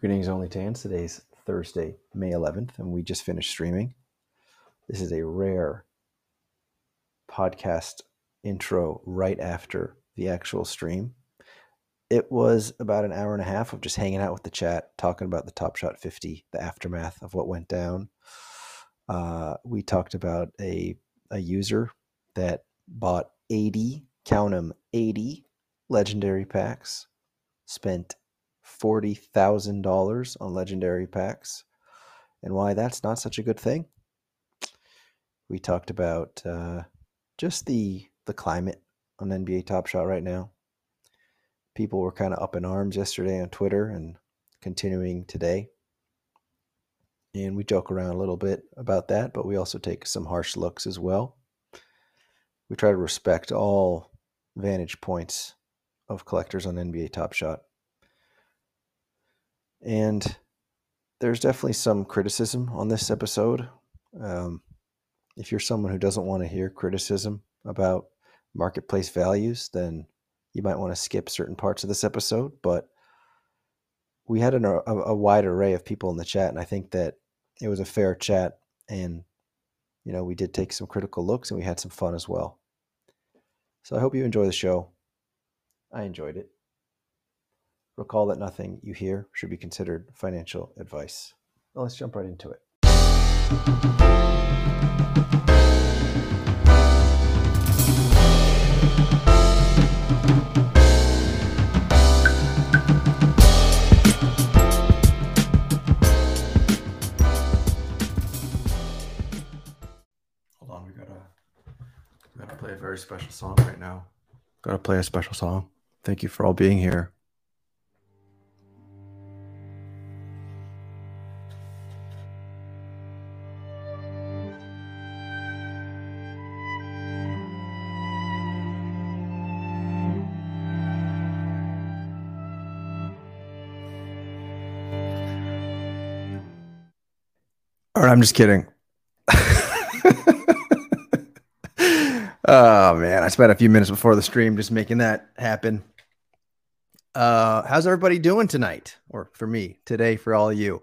Greetings, only tans. Today's Thursday, May 11th, and we just finished streaming. This is a rare podcast intro right after the actual stream. It was about an hour and a half of just hanging out with the chat, talking about the Top Shot 50, the aftermath of what went down. Uh, we talked about a, a user that bought 80, count them, 80 legendary packs, spent $40,000 on legendary packs, and why that's not such a good thing. We talked about uh, just the the climate on NBA Top Shot right now. People were kind of up in arms yesterday on Twitter and continuing today. And we joke around a little bit about that, but we also take some harsh looks as well. We try to respect all vantage points of collectors on NBA Top Shot. And there's definitely some criticism on this episode. Um, if you're someone who doesn't want to hear criticism about marketplace values, then you might want to skip certain parts of this episode. But we had an, a, a wide array of people in the chat, and I think that it was a fair chat. And, you know, we did take some critical looks and we had some fun as well. So I hope you enjoy the show. I enjoyed it. Recall that nothing you hear should be considered financial advice. Let's jump right into it. Hold on, we gotta we gotta play a very special song right now. Gotta play a special song. Thank you for all being here. I'm just kidding. oh man, I spent a few minutes before the stream just making that happen. Uh, how's everybody doing tonight? Or for me today, for all of you.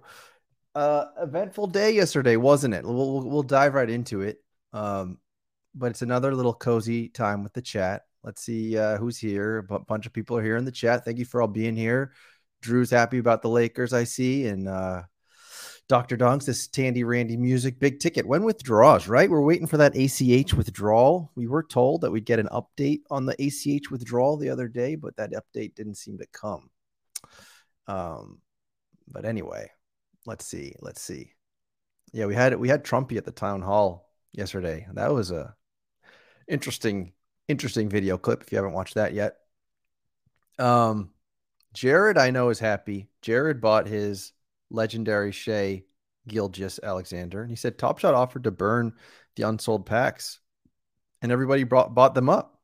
Uh, eventful day yesterday, wasn't it? We'll, we'll, we'll dive right into it. Um, but it's another little cozy time with the chat. Let's see uh, who's here. A bunch of people are here in the chat. Thank you for all being here. Drew's happy about the Lakers, I see, and uh, Dr. Donks, this Tandy Randy music, big ticket. When withdraws, right? We're waiting for that ACH withdrawal. We were told that we'd get an update on the ACH withdrawal the other day, but that update didn't seem to come. Um, but anyway, let's see. Let's see. Yeah, we had we had Trumpy at the town hall yesterday. That was a interesting, interesting video clip. If you haven't watched that yet. Um, Jared, I know is happy. Jared bought his legendary Shai Gilgeous Alexander. And he said Top Shot offered to burn the unsold packs, and everybody brought, bought them up.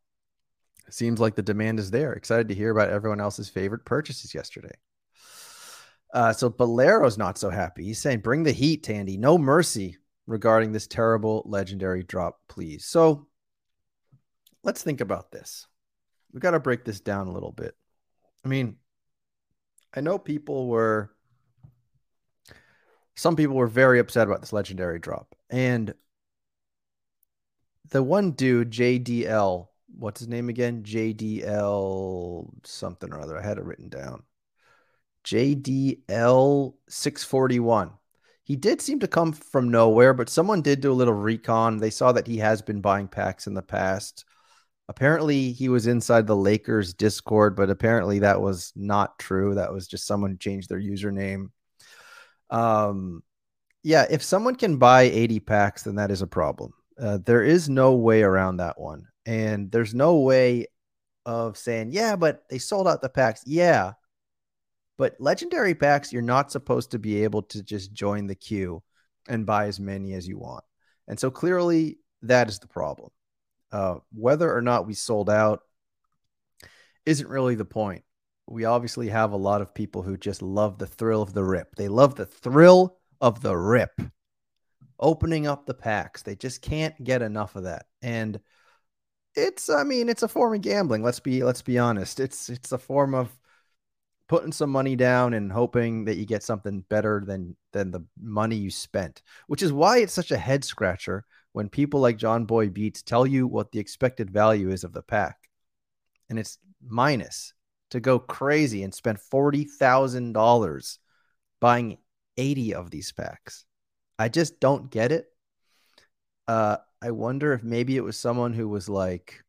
Seems like the demand is there. Excited to hear about everyone else's favorite purchases yesterday. Uh, so Bolero's not so happy. He's saying, "Bring the heat, Tandy. No mercy regarding this terrible legendary drop, please." So let's think about this. We got to break this down a little bit. I mean, I know people were some people were very upset about this legendary drop. And the one dude, JDL, what's his name again? JDL something or other. I had it written down. JDL 641. He did seem to come from nowhere, but someone did do a little recon. They saw that he has been buying packs in the past. Apparently, he was inside the Lakers Discord, but apparently that was not true. That was just someone changed their username. Um, yeah, if someone can buy 80 packs, then that is a problem. Uh, there is no way around that one. And there's no way of saying, yeah, but they sold out the packs. Yeah. But legendary packs, you're not supposed to be able to just join the queue and buy as many as you want. And so clearly that is the problem. Uh, whether or not we sold out isn't really the point we obviously have a lot of people who just love the thrill of the rip. They love the thrill of the rip, opening up the packs. They just can't get enough of that. And it's, I mean, it's a form of gambling. Let's be, let's be honest. It's, it's a form of putting some money down and hoping that you get something better than than the money you spent, which is why it's such a head scratcher when people like John Boy Beats tell you what the expected value is of the pack. And it's minus to go crazy and spend $40,000 buying 80 of these packs. I just don't get it. Uh, I wonder if maybe it was someone who was like,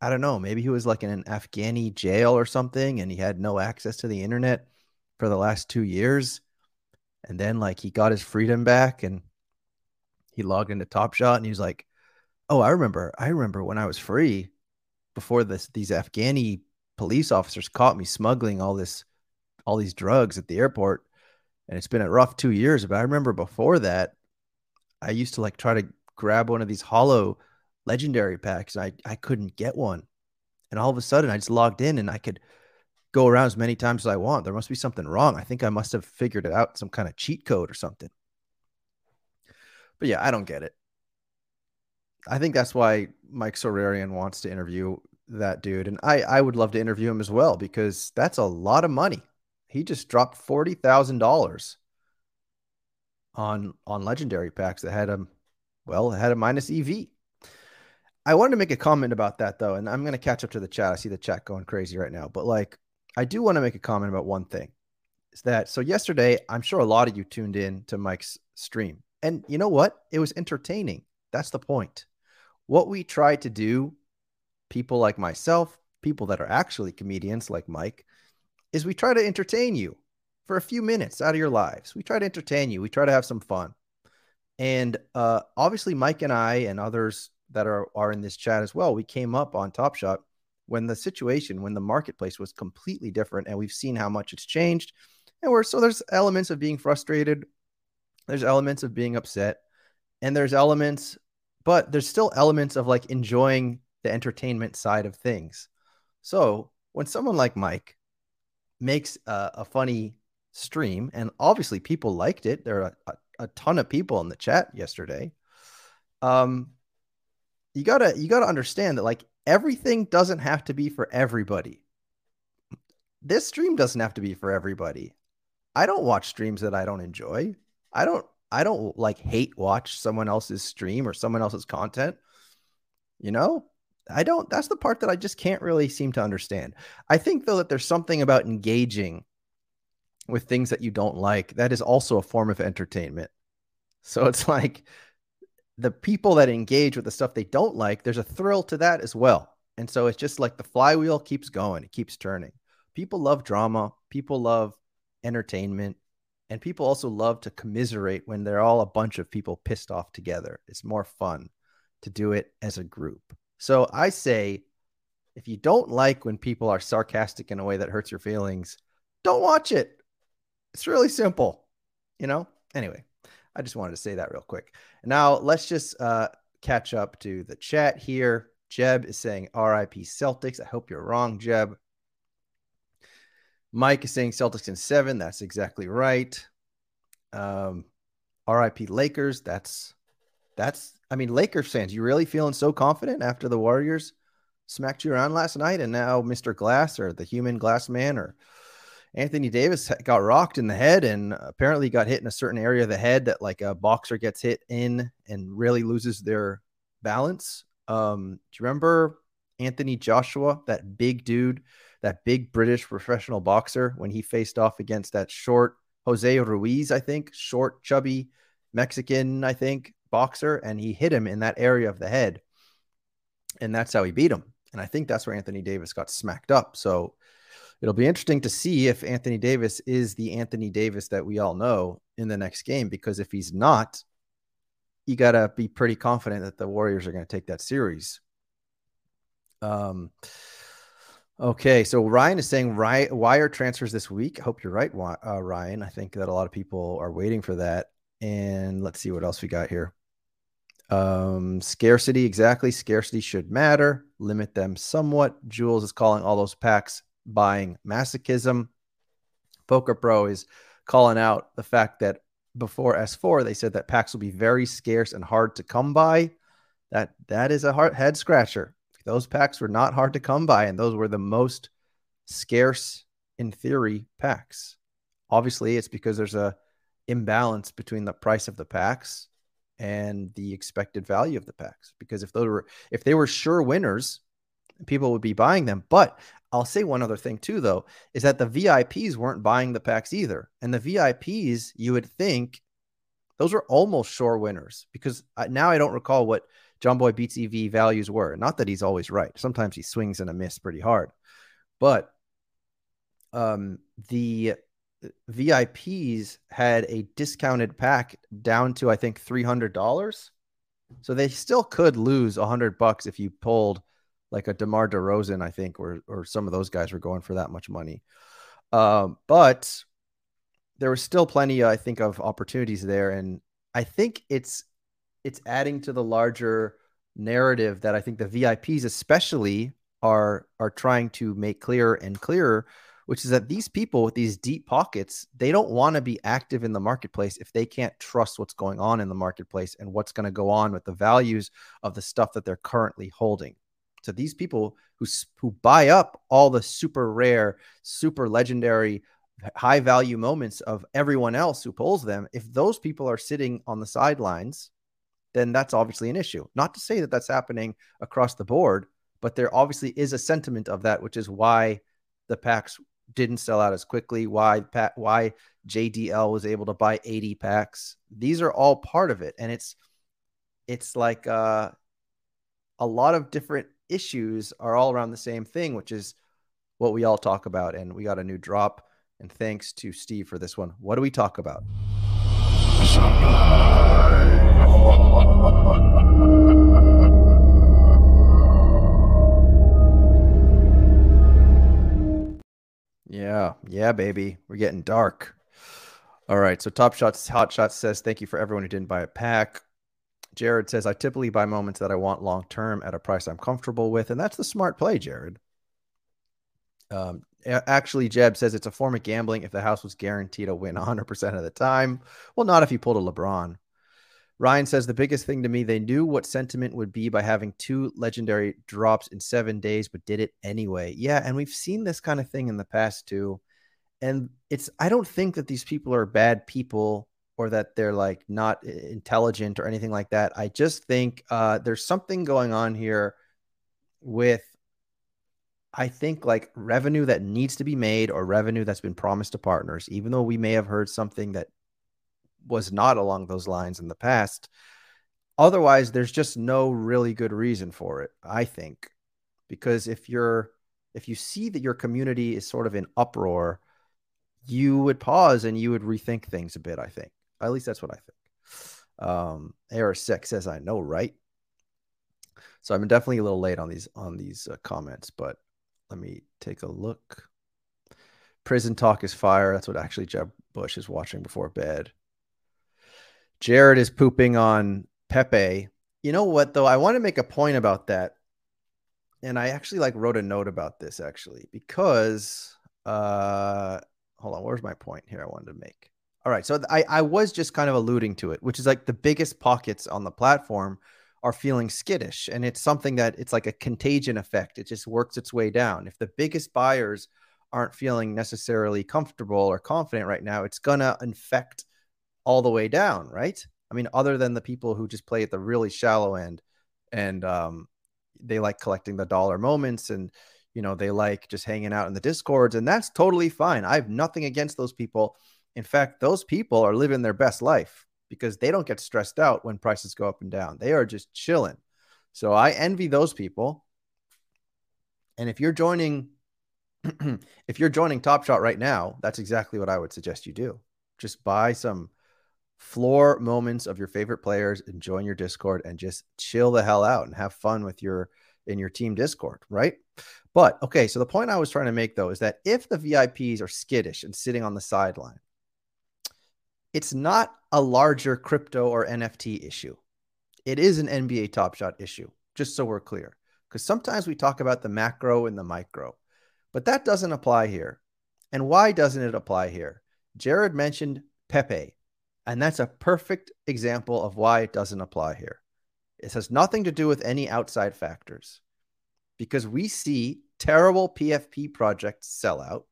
I don't know, maybe he was like in an Afghani jail or something and he had no access to the internet for the last two years. And then like he got his freedom back and he logged into Top Shot and he was like, Oh, I remember, I remember when I was free before this these Afghani police officers caught me smuggling all this all these drugs at the airport. And it's been a rough two years, but I remember before that, I used to like try to grab one of these hollow legendary packs. and I, I couldn't get one. And all of a sudden, I just logged in and I could go around as many times as I want. There must be something wrong. I think I must have figured it out, some kind of cheat code or something. But yeah, I don't get it. I think that's why Mike Sorarian wants to interview that dude. And I, I would love to interview him as well because that's a lot of money. He just dropped forty thousand dollars on on legendary packs that had a well, had a minus EV. I wanted to make a comment about that though, and I'm going to catch up to the chat. I see the chat going crazy right now, but like, I do want to make a comment about one thing. Is that so? Yesterday, I'm sure a lot of you tuned in to Mike's stream, and you know what? It was entertaining. That's the point. What we tried to do, people like myself, people that are actually comedians like Mike, is we try to entertain you for a few minutes out of your lives. We try to entertain you. We try to have some fun. And uh, obviously, Mike and I and others that are, are in this chat as well, we came up on Top Shot when the situation, when the marketplace was completely different, and we've seen how much it's changed. And we're so there's elements of being frustrated, there's elements of being upset, and there's elements, but there's still elements of like enjoying the entertainment side of things. So when someone like Mike makes a, a funny stream, and obviously people liked it, there are a, a, ton of people in the chat yesterday. Um, you gotta you gotta understand that like everything doesn't have to be for everybody. This stream doesn't have to be for everybody. I don't watch streams that I don't enjoy. I don't I don't like hate watch someone else's stream or someone else's content. You know? I don't that's the part that I just can't really seem to understand. I think though that there's something about engaging with things that you don't like that is also a form of entertainment. So it's like the people that engage with the stuff they don't like, there's a thrill to that as well. And so it's just like the flywheel keeps going, it keeps turning. People love drama, people love entertainment, and people also love to commiserate when they're all a bunch of people pissed off together. It's more fun to do it as a group. So I say if you don't like when people are sarcastic in a way that hurts your feelings, don't watch it. It's really simple, you know? Anyway, I just wanted to say that real quick. Now let's just uh, catch up to the chat here. Jeb is saying RIP Celtics. I hope you're wrong, Jeb. Mike is saying Celtics in seven. That's exactly right. Um, RIP Lakers. That's that's. I mean, Lakers fans, you really feeling so confident after the Warriors smacked you around last night, and now Mr. Glass or the Human Glass Man or Anthony Davis got rocked in the head and apparently got hit in a certain area of the head that like a boxer gets hit in and really loses their balance. Um, do you remember Anthony Joshua, that big dude, that big British professional boxer, when he faced off against that short Jose Ruiz, I think, short, chubby Mexican, I think, boxer, and he hit him in that area of the head. And that's how he beat him. And I think that's where Anthony Davis got smacked up. So it'll be interesting to see if Anthony Davis is the Anthony Davis that we all know in the next game. Because if he's not, you got to be pretty confident that the Warriors are going to take that series. Um, okay, so Ryan is saying wire transfers this week. I hope you're right, uh, Ryan. I think that a lot of people are waiting for that. And let's see what else we got here. Um, scarcity, exactly. Scarcity should matter. Limit them somewhat. Jules is calling all those packs buying masochism. Poker Pro is calling out the fact that before S4 they said that packs will be very scarce and hard to come by. That that is a hard head scratcher. Those packs were not hard to come by, and those were the most scarce in theory packs. Obviously, it's because there's a imbalance between the price of the packs and the expected value of the packs. Because if they were if they were sure winners, people would be buying them. But I'll say one other thing too, though, is that the VIPs weren't buying the packs either. And the VIPs, you would think, those were almost sure winners because now I don't recall what Jomboy Beats EV values were. Not that he's always right. Sometimes he swings and a miss pretty hard, but um, the VIPs had a discounted pack down to I think three hundred dollars, so they still could lose hundred bucks if you pulled like a DeMar DeRozan, I think, or or some of those guys were going for that much money. Um, but there was still plenty, I think, of opportunities there, and I think it's it's adding to the larger narrative that I think the VIPs, especially, are are trying to make clearer and clearer, which is that these people with these deep pockets, they don't want to be active in the marketplace if they can't trust what's going on in the marketplace and what's going to go on with the values of the stuff that they're currently holding. So these people who who buy up all the super rare, super legendary, high value moments of everyone else who pulls them, if those people are sitting on the sidelines, then that's obviously an issue. Not to say that that's happening across the board, but there obviously is a sentiment of that, which is why the packs didn't sell out as quickly, why Pat, why JDL was able to buy 80 packs. These are all part of it, and it's it's like uh, a lot of different issues are all around the same thing, which is what we all talk about. And we got a new drop. And thanks to Steve for this one. What do we talk about? Yeah, yeah, baby. We're getting dark. All right. So Top Shots Hot Shots says, Thank you for everyone who didn't buy a pack. Jared says, I typically buy moments that I want long term at a price I'm comfortable with. And that's the smart play, Jared. Um, actually, Jeb says it's a form of gambling if the house was guaranteed a win 100% of the time. Well, not if you pulled a LeBron. Ryan says the biggest thing to me, they knew what sentiment would be by having two legendary drops in seven days, but did it anyway. Yeah. And we've seen this kind of thing in the past too. And it's, I don't think that these people are bad people or that they're like not intelligent or anything like that. I just think uh, there's something going on here with, I think, like revenue that needs to be made or revenue that's been promised to partners, even though we may have heard something that was not along those lines in the past. Otherwise, there's just no really good reason for it, I think. Because if you're, if you see that your community is sort of in uproar, you would pause and you would rethink things a bit, I think. At least that's what I think. Um, AR6 says, I know, right? So I'm definitely a little late on these on these uh, comments, but let me take a look. Prison talk is fire. That's what actually Jeb Bush is watching before bed. Jared is pooping on Pepe. You know what though? I want to make a point about that. And I actually like wrote a note about this actually because uh hold on, where's my point here I wanted to make? All right. So I, I was just kind of alluding to it, which is like the biggest pockets on the platform are feeling skittish. And it's something that it's like a contagion effect. It just works its way down. If the biggest buyers aren't feeling necessarily comfortable or confident right now, it's going to infect all the way down, right? I mean, other than the people who just play at the really shallow end and um, they like collecting the dollar moments and, you know, they like just hanging out in the discords, and that's totally fine. I have nothing against those people in fact, those people are living their best life because they don't get stressed out when prices go up and down. They are just chilling. So I envy those people. And if you're joining, if you're joining Top Shot right now, that's exactly what I would suggest you do. Just buy some floor moments of your favorite players and join your Discord and just chill the hell out and have fun with your in your team Discord, right? But okay, so the point I was trying to make though is that if the VIPs are skittish and sitting on the sideline, it's not a larger crypto or NFT issue. It is an NBA Top Shot issue, just so we're clear. Because sometimes we talk about the macro and the micro, but that doesn't apply here. And why doesn't it apply here? Jared mentioned Pepe, and that's a perfect example of why it doesn't apply here. It has nothing to do with any outside factors because we see terrible PFP projects sell out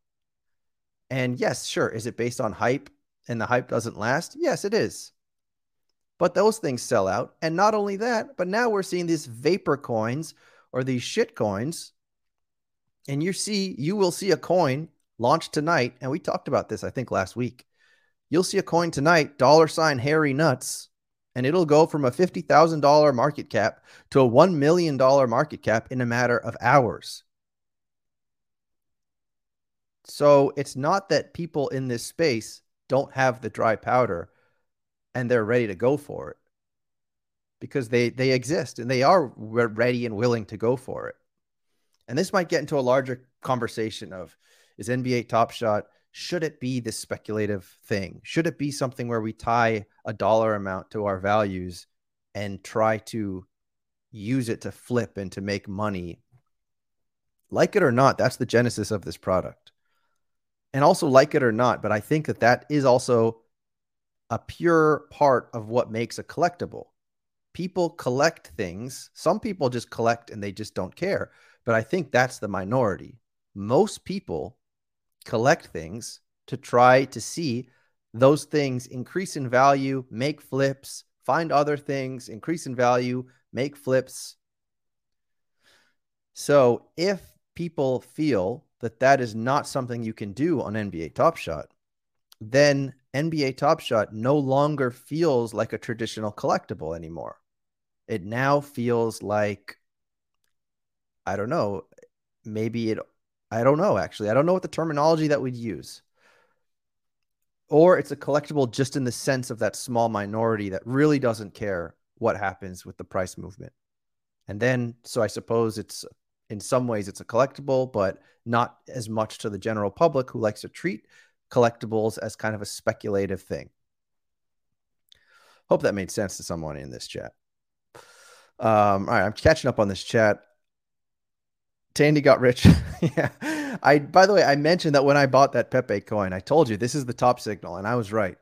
And yes, sure. Is it based on hype and the hype doesn't last? Yes, it is. But those things sell out. And not only that, but now we're seeing these vapor coins or these shit coins. And you see, you will see a coin launched tonight. And we talked about this, I think, last week. You'll see a coin tonight, dollar sign Harry Nuts, and it'll go from a $50,000 market cap to a $1 million market cap in a matter of hours. So it's not that people in this space don't have the dry powder and they're ready to go for it because they they exist and they are ready and willing to go for it. And this might get into a larger conversation of is NBA Top Shot should it be this speculative thing? Should it be something where we tie a dollar amount to our values and try to use it to flip and to make money? Like it or not, that's the genesis of this product. And also, like it or not, but I think that that is also a pure part of what makes a collectible. People collect things. Some people just collect and they just don't care. But I think that's the minority. Most people collect things to try to see those things increase in value, make flips, find other things, increase in value, make flips. So if people feel that that is not something you can do on NBA Top Shot, then NBA Top Shot no longer feels like a traditional collectible anymore. It now feels like, I don't know, maybe it I don't know, actually. I don't know what the terminology that we'd use. Or it's a collectible just in the sense of that small minority that really doesn't care what happens with the price movement. And then, so I suppose it's in some ways it's a collectible, but not as much to the general public who likes to treat collectibles as kind of a speculative thing. Hope that made sense to someone in this chat. Um, all right, I'm catching up on this chat. Tandy got rich. yeah. I by the way, I mentioned that when I bought that Pepe coin, I told you this is the top signal, and I was right.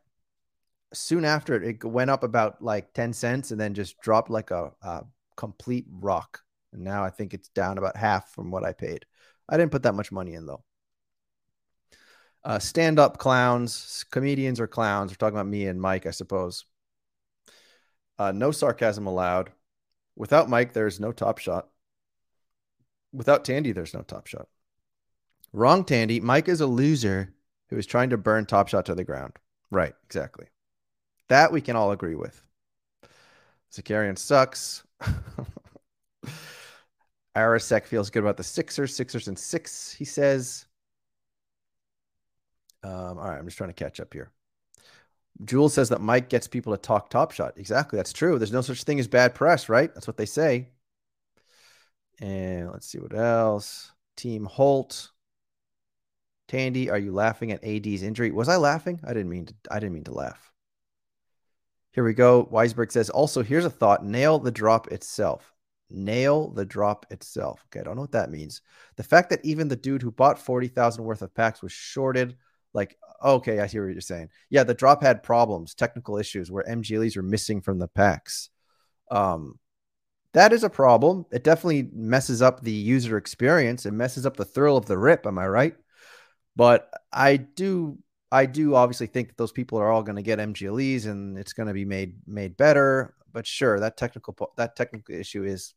Soon after it, went up about like 10 cents and then just dropped like a, a complete rock. And now I think it's down about half from what I paid. I didn't put that much money in though. Uh, stand up clowns, comedians or clowns. We're talking about me and Mike, I suppose. Uh, no sarcasm allowed. Without Mike, there's no top shot without Tandy, there's no Top Shot. Wrong, Tandy. Mike is a loser who is trying to burn Top Shot to the ground. Right, exactly. That we can all agree with. Zakarian sucks. Arasek feels good about the Sixers. Sixers and six, he says. Um, all right, I'm just trying to catch up here. Jules says that Mike gets people to talk Top Shot. Exactly, that's true. There's no such thing as bad press, right? That's what they say. And let's see what else. Team Holt. Tandy, are you laughing at AD's injury? Was I laughing? I didn't mean to I didn't mean to laugh. Here we go. Weisberg says, also, here's a thought. Nail the drop itself. Nail the drop itself. Okay, I don't know what that means. The fact that even the dude who bought 40,000 worth of packs was shorted, like, okay, I hear what you're saying. Yeah, the drop had problems, technical issues where MGLEs were missing from the packs. Um, that is a problem. It definitely messes up the user experience. It messes up the thrill of the rip. Am I right? But I do, I do obviously think that those people are all going to get MGLEs and it's going to be made made better. But sure, that technical that technical issue is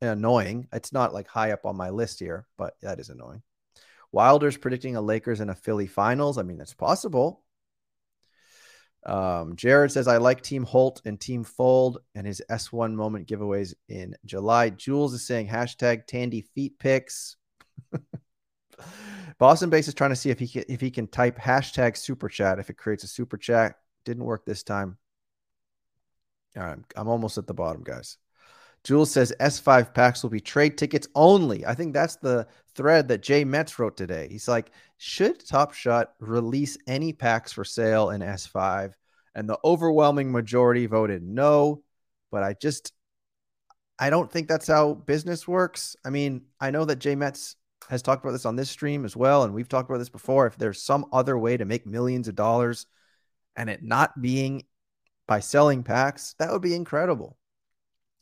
annoying. It's not like high up on my list here, but that is annoying. Wilder's predicting a Lakers and a Philly finals. I mean, it's possible. Um, Jared says, I like Team Holt and Team Fold and his S1 moment giveaways in July. Jules is saying hashtag Tandy feet pics. Boston Base is trying to see if he can, if he can type hashtag super chat if it creates a super chat. Didn't work this time. All right, I'm almost at the bottom, guys. Jules says S5 packs will be trade tickets only. I think that's the thread that Jay Metz wrote today. He's like, should Top Shot release any packs for sale in S5? And the overwhelming majority voted no. But I just, I don't think that's how business works. I mean, I know that Jay Metz has talked about this on this stream as well. And we've talked about this before. If there's some other way to make millions of dollars and it not being by selling packs, that would be incredible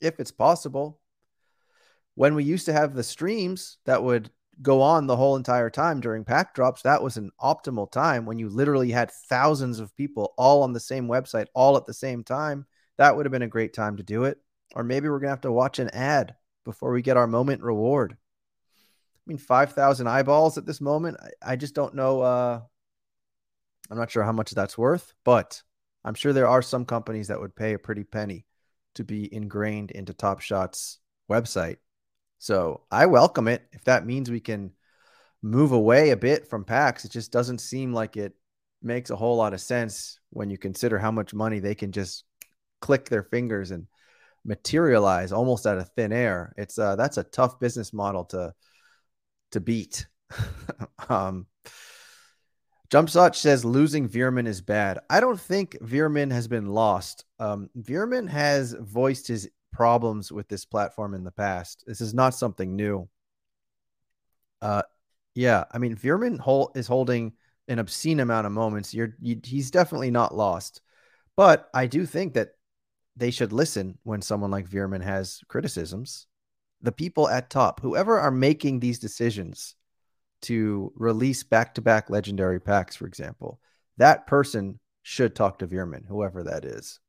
if it's possible. When we used to have the streams that would go on the whole entire time during pack drops, that was an optimal time when you literally had thousands of people all on the same website, all at the same time. That would have been a great time to do it. Or maybe we're going to have to watch an ad before we get our moment reward. I mean, 5,000 eyeballs at this moment. I, I just don't know. Uh, I'm not sure how much that's worth, but I'm sure there are some companies that would pay a pretty penny to be ingrained into Top Shot's website. So I welcome it if that means we can move away a bit from packs. It just doesn't seem like it makes a whole lot of sense when you consider how much money they can just click their fingers and materialize almost out of thin air. It's uh that's a tough business model to to beat. um Jump says losing Veerman is bad. I don't think Veerman has been lost. Um, Veerman has voiced his problems with this platform in the past. This is not something new. Uh, yeah, I mean, Veerman is holding an obscene amount of moments. You're you, he's definitely not lost, but I do think that they should listen when someone like Veerman has criticisms. The people at top, whoever are making these decisions to release back to back legendary packs, for example, that person should talk to Veerman, whoever that is.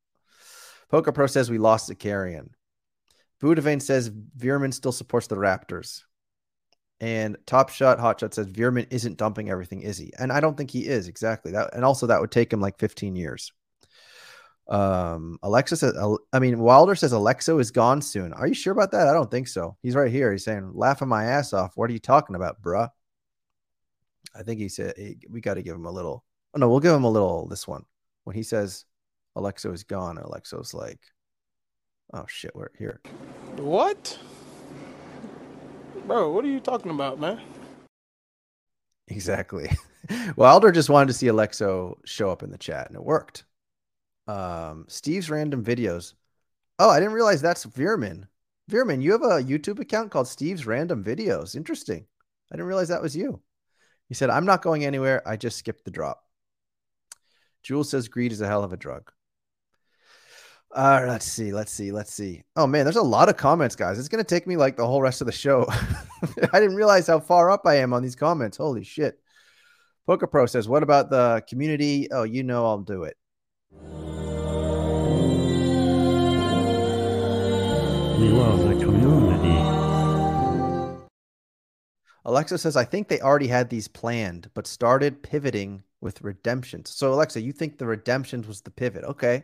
Poker Pro says we lost Zakarian. Budavane says Veerman still supports the Raptors. And Top Shot Hot Shot says Veerman isn't dumping everything, is he? And I don't think he is exactly that. And also that would take him like 15 years. Um, Alexa says, I mean, Wilder says Alexo is gone soon. Are you sure about that? I don't think so. He's right here. He's saying, laughing my ass off. What are you talking about, bruh? I think he said hey, we got to give him a little. Oh no, we'll give him a little. This one when he says Alexo is gone, Alexo's like, oh shit, we're here. What, bro? What are you talking about, man? Exactly. Wilder just wanted to see Alexo show up in the chat, and it worked. Um, Steve's random videos. Oh, I didn't realize that's Veerman. Veerman, you have a YouTube account called Steve's Random Videos. Interesting. I didn't realize that was you. He said, I'm not going anywhere. I just skipped the drop. Jules says greed is a hell of a drug. Uh, let's see. Let's see. Let's see. Oh man, there's a lot of comments, guys. It's gonna take me like the whole rest of the show. I didn't realize how far up I am on these comments. Holy shit. Poker Pro says, What about the community? Oh, you know I'll do it. You are the community. Alexa says, I think they already had these planned, but started pivoting with redemptions. So, Alexa, you think the redemptions was the pivot? Okay.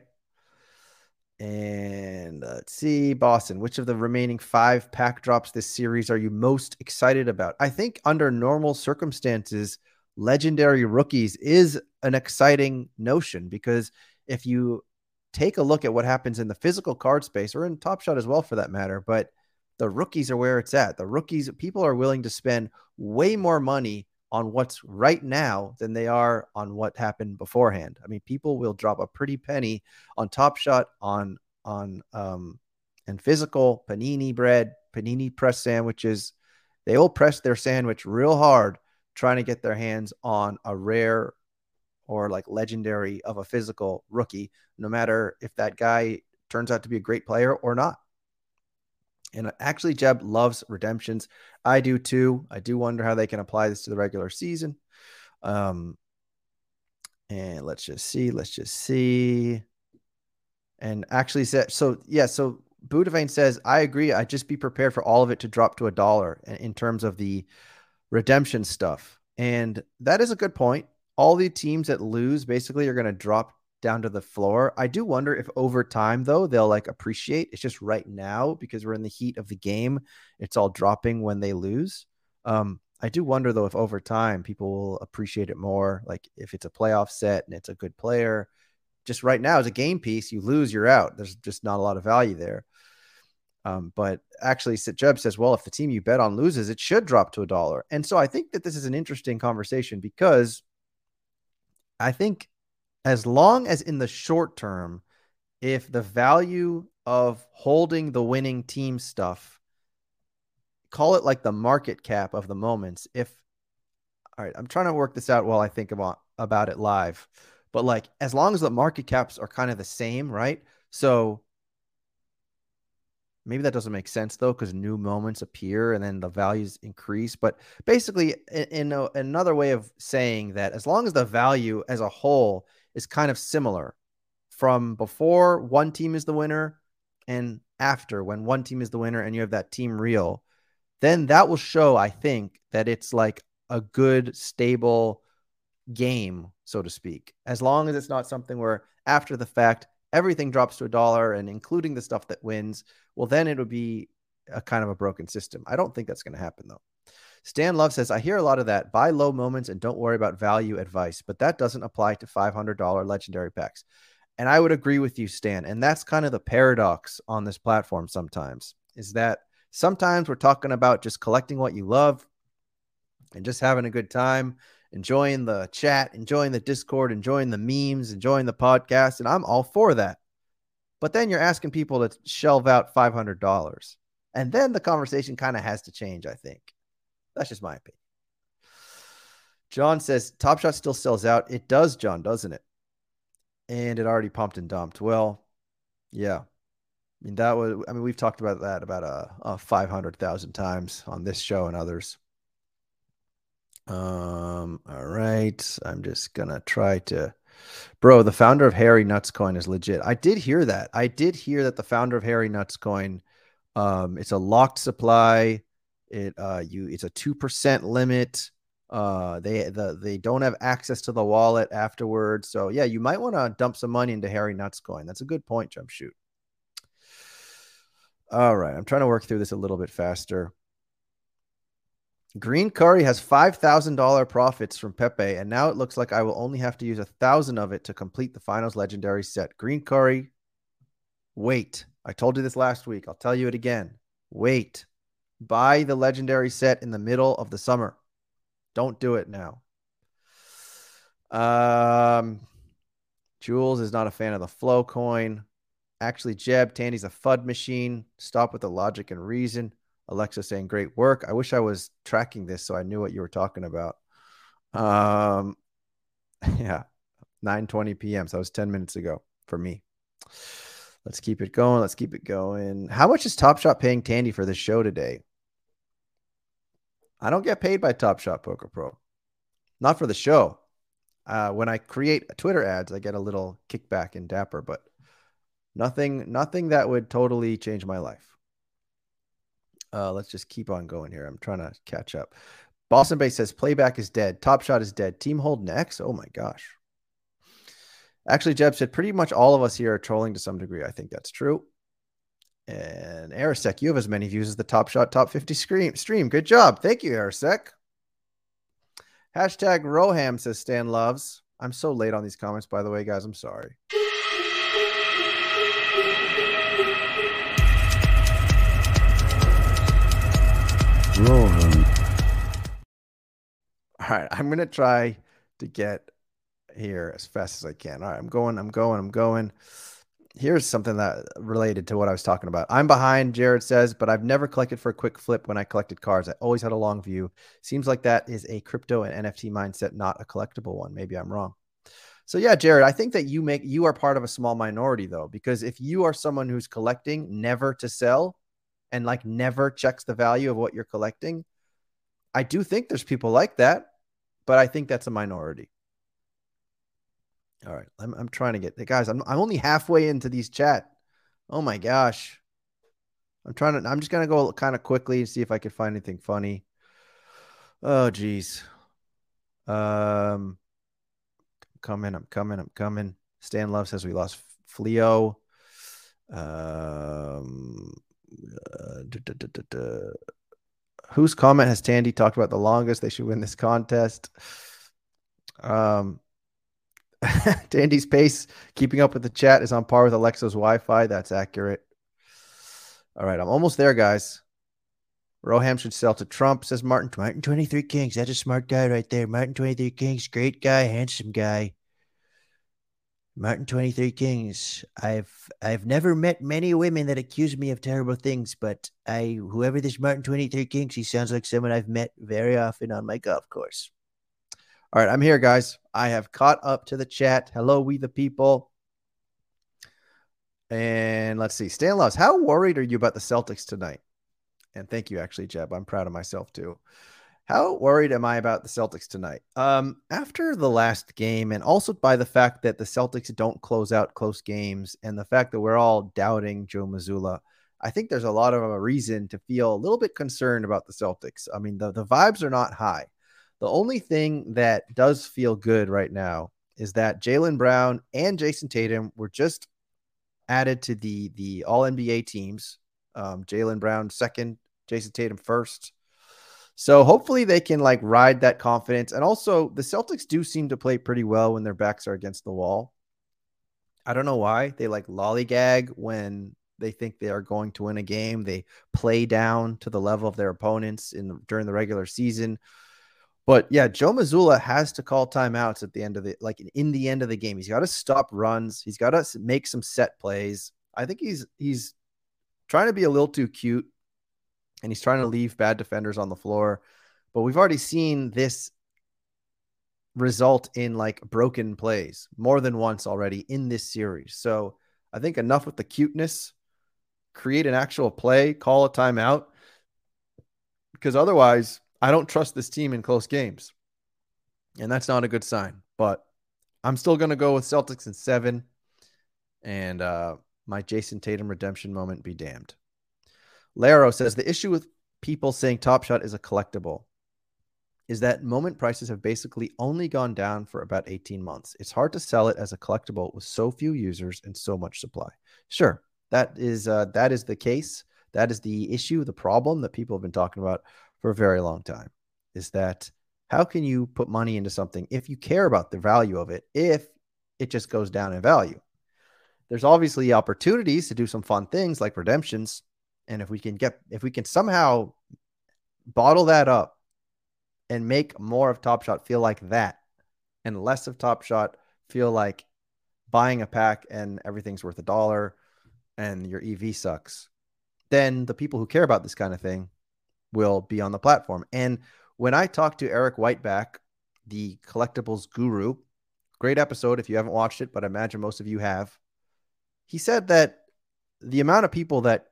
And let's see, Boston, which of the remaining five pack drops this series are you most excited about? I think under normal circumstances, legendary rookies is an exciting notion because if you take a look at what happens in the physical card space or in Top Shot as well, for that matter, but the rookies are where it's at. The rookies, people are willing to spend way more money on what's right now than they are on what happened beforehand. I mean, people will drop a pretty penny on Top Shot, on on um and physical panini bread, panini press sandwiches. They will press their sandwich real hard trying to get their hands on a rare or like legendary of a physical rookie, no matter if that guy turns out to be a great player or not. And actually, Jeb loves redemptions. I do too. I do wonder how they can apply this to the regular season. Um, and let's just see. Let's just see. And actually said so. Yeah. So Budavane says, I agree. I just be prepared for all of it to drop to a dollar in terms of the redemption stuff. And that is a good point. All the teams that lose basically are going to drop down to the floor. I do wonder if over time though they'll like appreciate. It's just right now because we're in the heat of the game. It's all dropping when they lose. Um, I do wonder though if over time people will appreciate it more. Like if it's a playoff set and it's a good player. Just right now as a game piece, you lose, you're out. There's just not a lot of value there. Um, but actually, Jeb says, well, if the team you bet on loses, it should drop to a dollar. And so I think that this is an interesting conversation because I think as long as in the short term, if the value of holding the winning team stuff, call it like the market cap of the moments. If all right, I'm trying to work this out while I think about about it live. But like as long as the market caps are kind of the same, right? So Maybe that doesn't make sense though, because new moments appear and then the values increase. But basically, in, in a, another way of saying that, as long as the value as a whole is kind of similar from before one team is the winner and after when one team is the winner and you have that team real, then that will show, I think, that it's like a good, stable game, so to speak. As long as it's not something where after the fact, everything drops to a dollar and including the stuff that wins, well, then it would be a kind of a broken system. I don't think that's going to happen though. Stan Love says, I hear a lot of that. Buy low moments and don't worry about value advice, but that doesn't apply to $500 legendary packs. And I would agree with you, Stan. And that's kind of the paradox on this platform sometimes is that sometimes we're talking about just collecting what you love and just having a good time, enjoying the chat, enjoying the Discord, enjoying the memes, enjoying the podcast. And I'm all for that. But then you're asking people to shelve out $500. And then the conversation kind of has to change, I think. That's just my opinion. John says Top Shot still sells out. It does, John, doesn't it? And it already pumped and dumped. Well, yeah. I mean, that was, I mean, we've talked about that about a, a 500,000 times on this show and others. Um, all right. I'm just going to try to, bro, the founder of Harry Nuts Coin is legit. I did hear that. I did hear that the founder of Harry Nuts Coin, um, it's a locked supply. It uh you it's a two percent limit. Uh they the they don't have access to the wallet afterwards. So yeah, you might want to dump some money into Harry Nuts coin. That's a good point, jump shoot. All right, I'm trying to work through this a little bit faster. Green Curry has five thousand dollar profits from Pepe, and now it looks like I will only have to use a thousand of it to complete the finals legendary set. Green Curry, wait. I told you this last week. I'll tell you it again. Wait. Buy the legendary set in the middle of the summer. Don't do it now. Um, Jules is not a fan of the flow coin. Actually, Jeb, Tandy's a FUD machine. Stop with the logic and reason. Alexa saying great work. I wish I was tracking this so I knew what you were talking about. Um, yeah, 9:20 p.m. So that was 10 minutes ago for me. Let's keep it going. Let's keep it going. How much is Top Shot paying Tandy for this show today? I don't get paid by Top Shot Poker Pro. Not for the show. Uh, when I create Twitter ads, I get a little kickback in Dapper, but nothing, nothing that would totally change my life. Uh, let's just keep on going here. I'm trying to catch up. Boston Bay says playback is dead. Top Shot is dead. Team hold next. Oh my gosh. Actually, Jeb said pretty much all of us here are trolling to some degree. I think that's true. And Arisec, you have as many views as the Top Shot Top 50 stream. stream. Good job. Thank you, Arisec. Hashtag Roham says Stan loves. I'm so late on these comments, by the way, guys. I'm sorry. Rohan. All right, I'm gonna try to get here as fast as I can. All right, I'm going, I'm going, I'm going. Here's something that related to what I was talking about. I'm behind, Jared says, but I've never collected for a quick flip when I collected cars. I always had a long view. Seems like that is a crypto and NFT mindset, not a collectible one. Maybe I'm wrong. So yeah, Jared, I think that you make you are part of a small minority though, because if you are someone who's collecting never to sell and like never checks the value of what you're collecting, I do think there's people like that, but I think that's a minority. All right, I'm I'm trying to get guys. I'm I'm only halfway into these chat. Oh my gosh, I'm trying to. I'm just gonna go kind of quickly and see if I can find anything funny. Oh geez. Um, coming. I'm coming. I'm coming. Stan Love says we lost Fleo. Um, uh, duh, duh, duh, whose comment has Tandy talked about the longest? They should win this contest. Um, Dandy's pace, keeping up with the chat, is on par with Alexa's Wi Fi. That's accurate. All right, I'm almost there, guys. Roham should sell to Trump, says Martin. Martin 23 Kings. That's a smart guy right there. Martin 23 Kings, great guy, handsome guy. Martin 23 Kings. I've I've never met many women that accuse me of terrible things, but I whoever this Martin 23 Kings, he sounds like someone I've met very often on my golf course. All right, I'm here, guys. I have caught up to the chat. Hello, we the people. And let's see, Stan Loves, how worried are you about the Celtics tonight? And thank you, actually, Jeb. I'm proud of myself too. How worried am I about the Celtics tonight? Um, after the last game, and also by the fact that the Celtics don't close out close games, and the fact that we're all doubting Joe Mazzulla, I think there's a lot of a reason to feel a little bit concerned about the Celtics. I mean, the, the vibes are not high. The only thing that does feel good right now is that Jaylen Brown and Jayson Tatum were just added to the the All NBA teams. Um, Jaylen Brown second, Jayson Tatum first. So hopefully they can like ride that confidence. And also the Celtics do seem to play pretty well when their backs are against the wall. I don't know why they like lollygag when they think they are going to win a game. They play down to the level of their opponents in during the regular season. But yeah, Joe Mazzulla has to call timeouts at the end of the like in the end of the game. He's got to stop runs. He's got to make some set plays. I think he's he's trying to be a little too cute and he's trying to leave bad defenders on the floor. But we've already seen this result in like broken plays more than once already in this series. So I think enough with the cuteness. Create an actual play, call a timeout. Because otherwise, I don't trust this team in close games. And that's not a good sign. But I'm still going to go with Celtics in seven. And uh, my Jayson Tatum redemption moment be damned. Laro says the issue with people saying Top Shot is a collectible is that moment prices have basically only gone down for about 18 months. It's hard to sell it as a collectible with so few users and so much supply. Sure, that is uh, that is the case. That is the issue, the problem that people have been talking about for a very long time. Is that how can you put money into something if you care about the value of it if it just goes down in value? There's obviously opportunities to do some fun things like redemptions and if we can get, if we can somehow bottle that up and make more of Top Shot feel like that and less of Top Shot feel like buying a pack and everything's worth a dollar and your EV sucks, then the people who care about this kind of thing will be on the platform. And when I talked to Eric Whiteback, the collectibles guru, great episode if you haven't watched it, but I imagine most of you have. He said that the amount of people that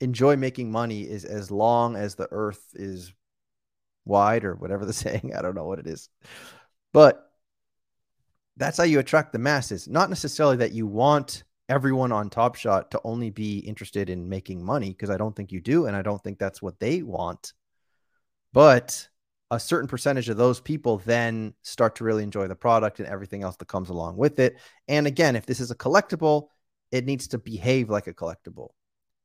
enjoy making money is as long as the earth is wide or whatever the saying. I don't know what it is. But that's how you attract the masses. Not necessarily that you want everyone on Top Shot to only be interested in making money, because I don't think you do. And I don't think that's what they want. But a certain percentage of those people then start to really enjoy the product and everything else that comes along with it. And again, if this is a collectible, it needs to behave like a collectible.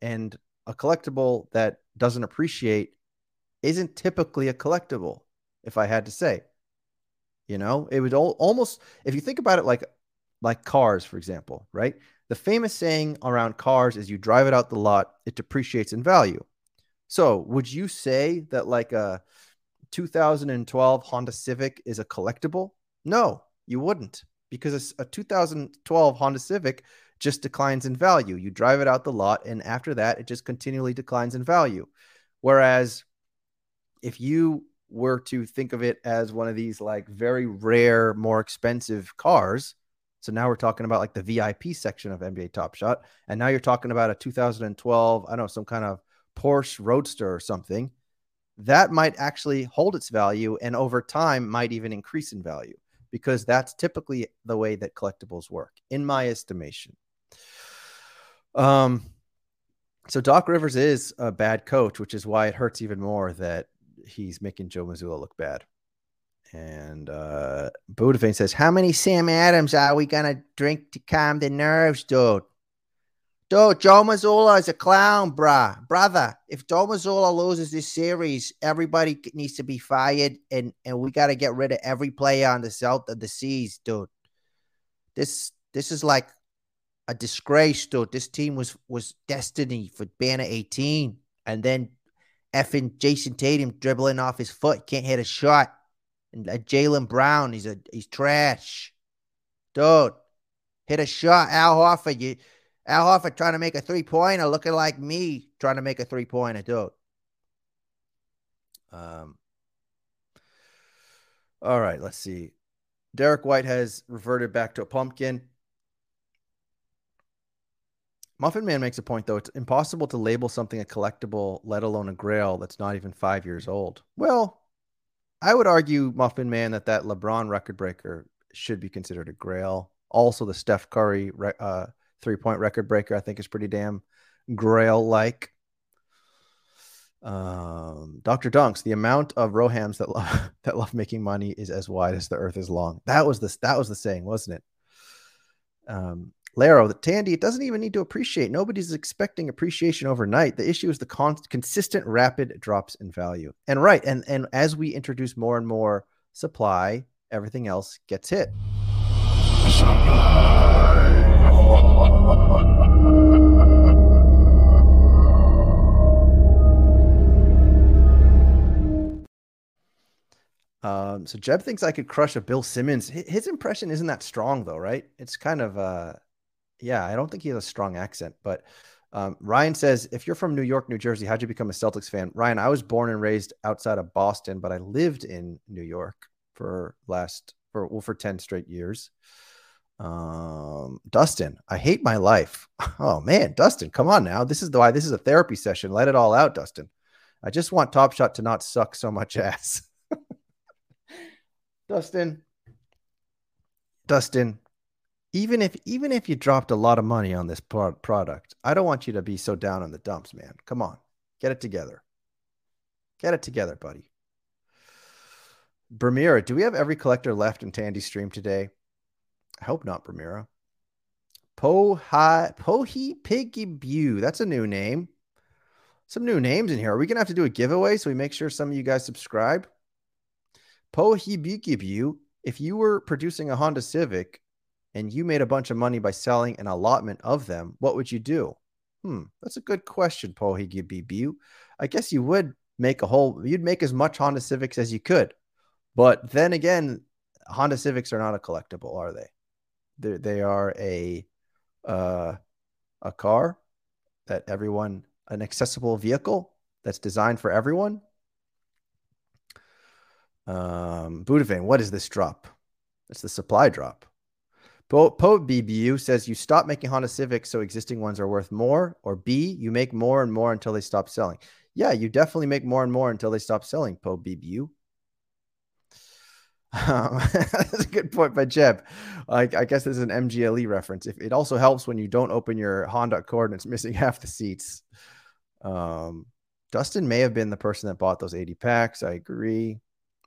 And a collectible that doesn't appreciate isn't typically a collectible, if I had to say. You know, it would almost, if you think about it like, like cars, for example, right? The famous saying around cars is you drive it out the lot, it depreciates in value. So, would you say that like a 2012 Honda Civic is a collectible? No, you wouldn't, because a 2012 Honda Civic just declines in value. You drive it out the lot, and after that, it just continually declines in value. Whereas if you were to think of it as one of these like very rare, more expensive cars, so now we're talking about like the VIP section of NBA Top Shot, and now you're talking about a 2012, I don't know, some kind of Porsche Roadster or something. That might actually hold its value, and over time might even increase in value because that's typically the way that collectibles work, in my estimation. Um, so Doc Rivers is a bad coach, which is why it hurts even more that he's making Joe Mazzulla look bad. And uh Budafane says, How many Sam Adams are we gonna drink to calm the nerves, dude? Dude, Joe Mazzulla is a clown, bruh. Brother, if Joe Mazzulla loses this series, everybody needs to be fired and, and we gotta get rid of every player on the south of the seas, dude. This this is like a disgrace, dude. This team was was destiny for Banner 18. And then effing Jayson Tatum dribbling off his foot, can't hit a shot. And uh, Jaylen Brown, he's a he's trash. Dude, hit a shot. Al Horford, you Al Horford trying to make a three pointer, looking like me trying to make a three pointer, dude. Um. All right, let's see. Derrick White has reverted back to a pumpkin. Muffin Man makes a point though. It's impossible to label something a collectible, let alone a grail that's not even five years old. Well, I would argue, Muffin Man, that that LeBron record breaker should be considered a grail. Also, the Steph Curry uh, three point record breaker, I think, is pretty damn grail like. Um, Dr. Dunks, the amount of Rohams that love that love making money is as wide as the earth is long. That was the that was the saying, wasn't it? Um, Laro, that Tandy, it doesn't even need to appreciate. Nobody's expecting appreciation overnight. The issue is the con- consistent rapid drops in value. And right, and and as we introduce more and more supply, everything else gets hit. Um, so Jeb thinks I could crush a Bill Simmons. His impression isn't that strong though, right? It's kind of uh yeah, I don't think he has a strong accent, but um, Ryan says, if you're from New York, New Jersey, how'd you become a Celtics fan? Ryan, I was born and raised outside of Boston, but I lived in New York for last for well for 10 straight years. Um, Dustin, I hate my life. Oh man, Dustin, come on now. This is the why this is a therapy session. Let it all out, Dustin. I just want Top Shot to not suck so much ass. Dustin, Dustin, even if even if you dropped a lot of money on this pro- product, I don't want you to be so down on the dumps, man. Come on, get it together. Get it together, buddy. Bermira, do we have every collector left in Tandy stream today? I hope not, Bermira. Pohi Pohi Piggy Bew. That's a new name. Some new names in here. Are we gonna have to do a giveaway so we make sure some of you guys subscribe? Pohi Piggy Bew. If you were producing a Honda Civic and you made a bunch of money by selling an allotment of them, what would you do? Hmm, that's a good question, Pohi Bew. I guess you would make a whole. You'd make as much Honda Civics as you could, but then again, Honda Civics are not a collectible, are they? They're, they are a uh, a car that everyone an accessible vehicle that's designed for everyone. Um, Budavane, what is this drop? It's the supply drop. Po, po BBU says you stop making Honda Civics so existing ones are worth more, or B, you make more and more until they stop selling. Yeah, you definitely make more and more until they stop selling, Po BBU. Um, that's a good point by Jeb. I, I, guess this is an MGLE reference. If it also helps when you don't open your Honda Accord and it's missing half the seats. Um, Dustin may have been the person that bought those 80 packs. I agree.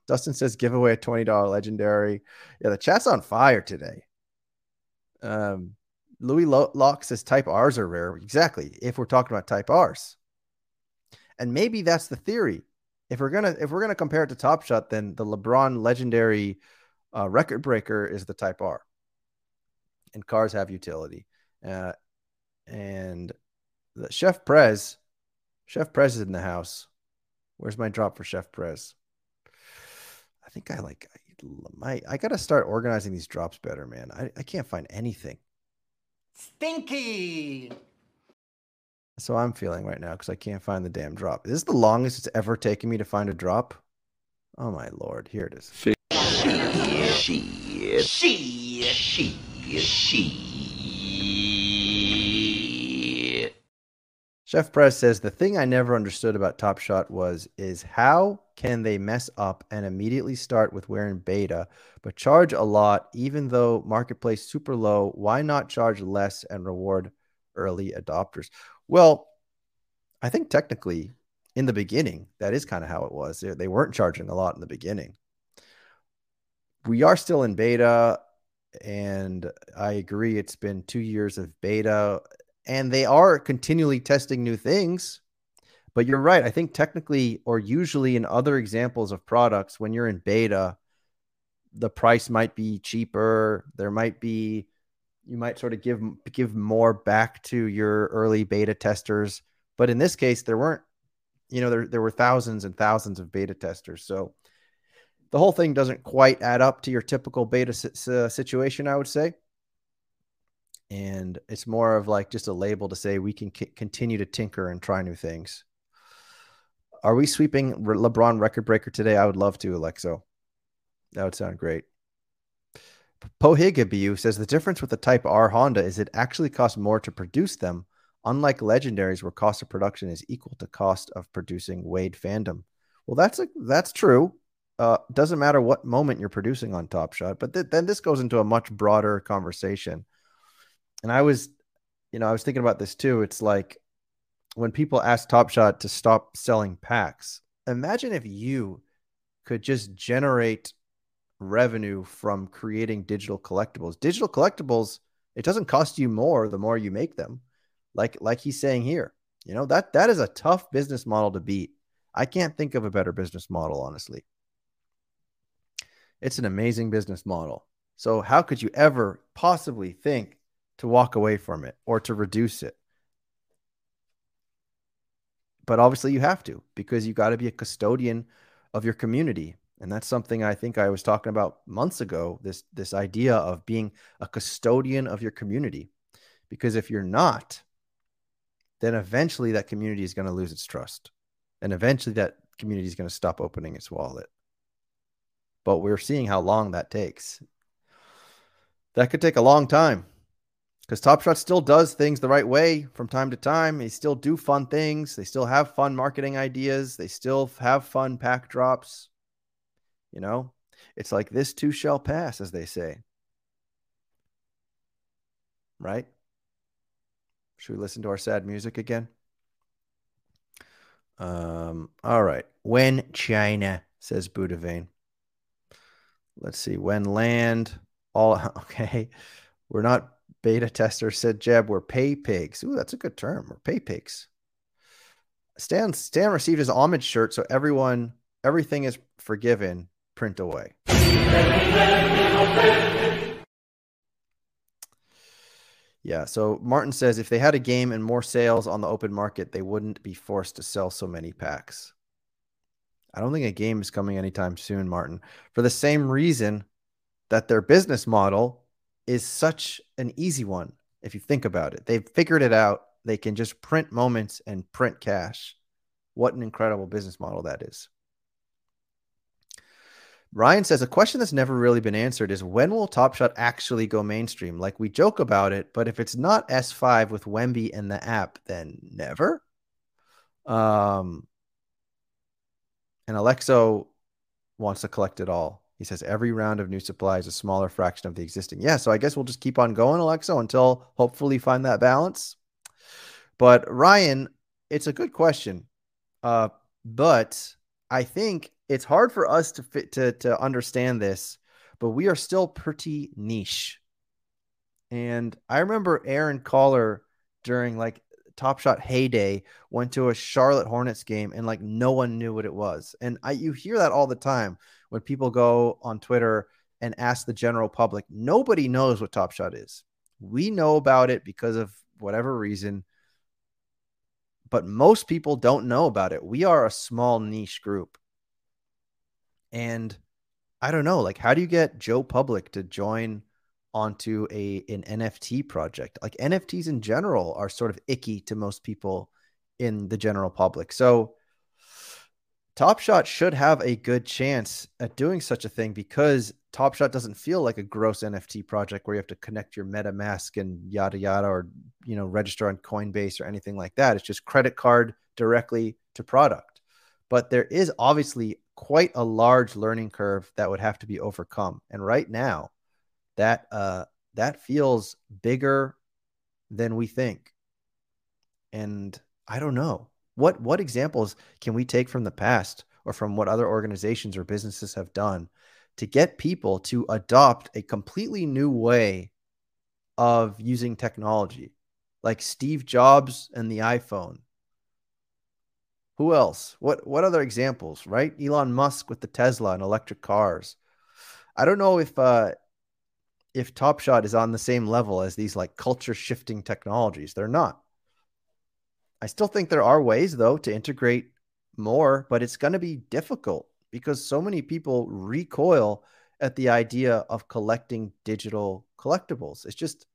Dustin says give away a $20 legendary. Yeah, the chat's on fire today. Um, Louis Locke says type R's are rare. Exactly. If we're talking about type R's. And maybe that's the theory if we're gonna if we're gonna compare it to Top Shot, then the LeBron legendary uh, record breaker is the Type R, and cars have utility. Uh, and the Chef Prez, Chef Prez is in the house. Where's my drop for Chef Prez? I think I like my I gotta start organizing these drops better, man. I, I can't find anything. Stinky. So I'm feeling right now because I can't find the damn drop. This is the longest it's ever taken me to find a drop. Oh my lord, here it is. She, she, she, she, she. Chef Press says the thing I never understood about Top Shot was is how can they mess up and immediately start with wearing beta, but charge a lot even though marketplace super low? Why not charge less and reward early adopters? Well, I think technically in the beginning, that is kind of how it was. They weren't charging a lot in the beginning. We are still in beta, and I agree. It's been two years of beta, and they are continually testing new things. But you're right. I think technically, or usually in other examples of products, when you're in beta, the price might be cheaper. There might be you might sort of give give more back to your early beta testers. But in this case, there weren't, you know, there there were thousands and thousands of beta testers. So the whole thing doesn't quite add up to your typical beta situation, I would say. And it's more of like just a label to say we can c- continue to tinker and try new things. Are we sweeping LeBron record breaker today? I would love to, Alexo. That would sound great. Pohigabu says the difference with the Type R Honda is it actually costs more to produce them, unlike legendaries where cost of production is equal to cost of producing Wade fandom. Well, that's a, that's true. Uh, doesn't matter what moment you're producing on Top Shot, but th- then this goes into a much broader conversation. And I was, you know, I was thinking about this too. It's like when people ask Top Shot to stop selling packs, imagine if you could just generate revenue from creating digital collectibles. Digital collectibles, it doesn't cost you more the more you make them. Like like he's saying here. You know, that that is a tough business model to beat. I can't think of a better business model, honestly. It's an amazing business model. So how could you ever possibly think to walk away from it or to reduce it? But obviously you have to because you got to be a custodian of your community. And that's something i think i was talking about months ago this this idea of being a custodian of your community. Because if you're not then eventually that community is going to lose its trust. And eventually that community is going to stop opening its wallet. But we're seeing how long that takes. That could take a long time because Top Shot still does things the right way from time to time. They still do fun things. They still have fun marketing ideas. They still have fun pack drops. You know, it's like this too shall pass, as they say. Right? Should we listen to our sad music again? Um, all right. When China, says Budavane. Let's see. When land, all okay. We're not beta testers, said Jeb. We're pay pigs. Ooh, that's a good term. We're pay pigs. Stan Stan received his homage shirt, so everyone, everything is forgiven print away. Yeah, so Martin says if they had a game and more sales on the open market, they wouldn't be forced to sell so many packs. I don't think a game is coming anytime soon, Martin, for the same reason that their business model is such an easy one. If you think about it, they've figured it out. They can just print moments and print cash. What an incredible business model that is. Ryan says a question that's never really been answered is when will Top Shot actually go mainstream? Like we joke about it, but if it's not S5 with Wemby and the app, then never. Um, and Alexo wants to collect it all. He says every round of new supply is a smaller fraction of the existing. Yeah, so I guess we'll just keep on going, Alexo, until hopefully find that balance. But Ryan, it's a good question. Uh, but I think it's hard for us to fit to to understand this, but we are still pretty niche. And I remember Aaron Caller during like Top Shot heyday went to a Charlotte Hornets game and like no one knew what it was. And I you hear that all the time when people go on Twitter and ask the general public. Nobody knows what Top Shot is. We know about it because of whatever reason, but most people don't know about it. We are a small niche group. And I don't know, like, how do you get Joe Public to join onto a an NFT project? Like NFTs in general are sort of icky to most people in the general public. So Top Shot should have a good chance at doing such a thing because Top Shot doesn't feel like a gross NFT project where you have to connect your MetaMask and yada yada or you know register on Coinbase or anything like that. It's just credit card directly to product. But there is obviously quite a large learning curve that would have to be overcome. And right now, that uh, that feels bigger than we think. And I don't know what what examples can we take from the past or from what other organizations or businesses have done to get people to adopt a completely new way of using technology, like Steve Jobs and the iPhone, who else? What what other examples? Right? Elon Musk with the Tesla and electric cars. I don't know if uh, if Top Shot is on the same level as these like culture shifting technologies. They're not. I still think there are ways though to integrate more, but it's going to be difficult because so many people recoil at the idea of collecting digital collectibles. It's just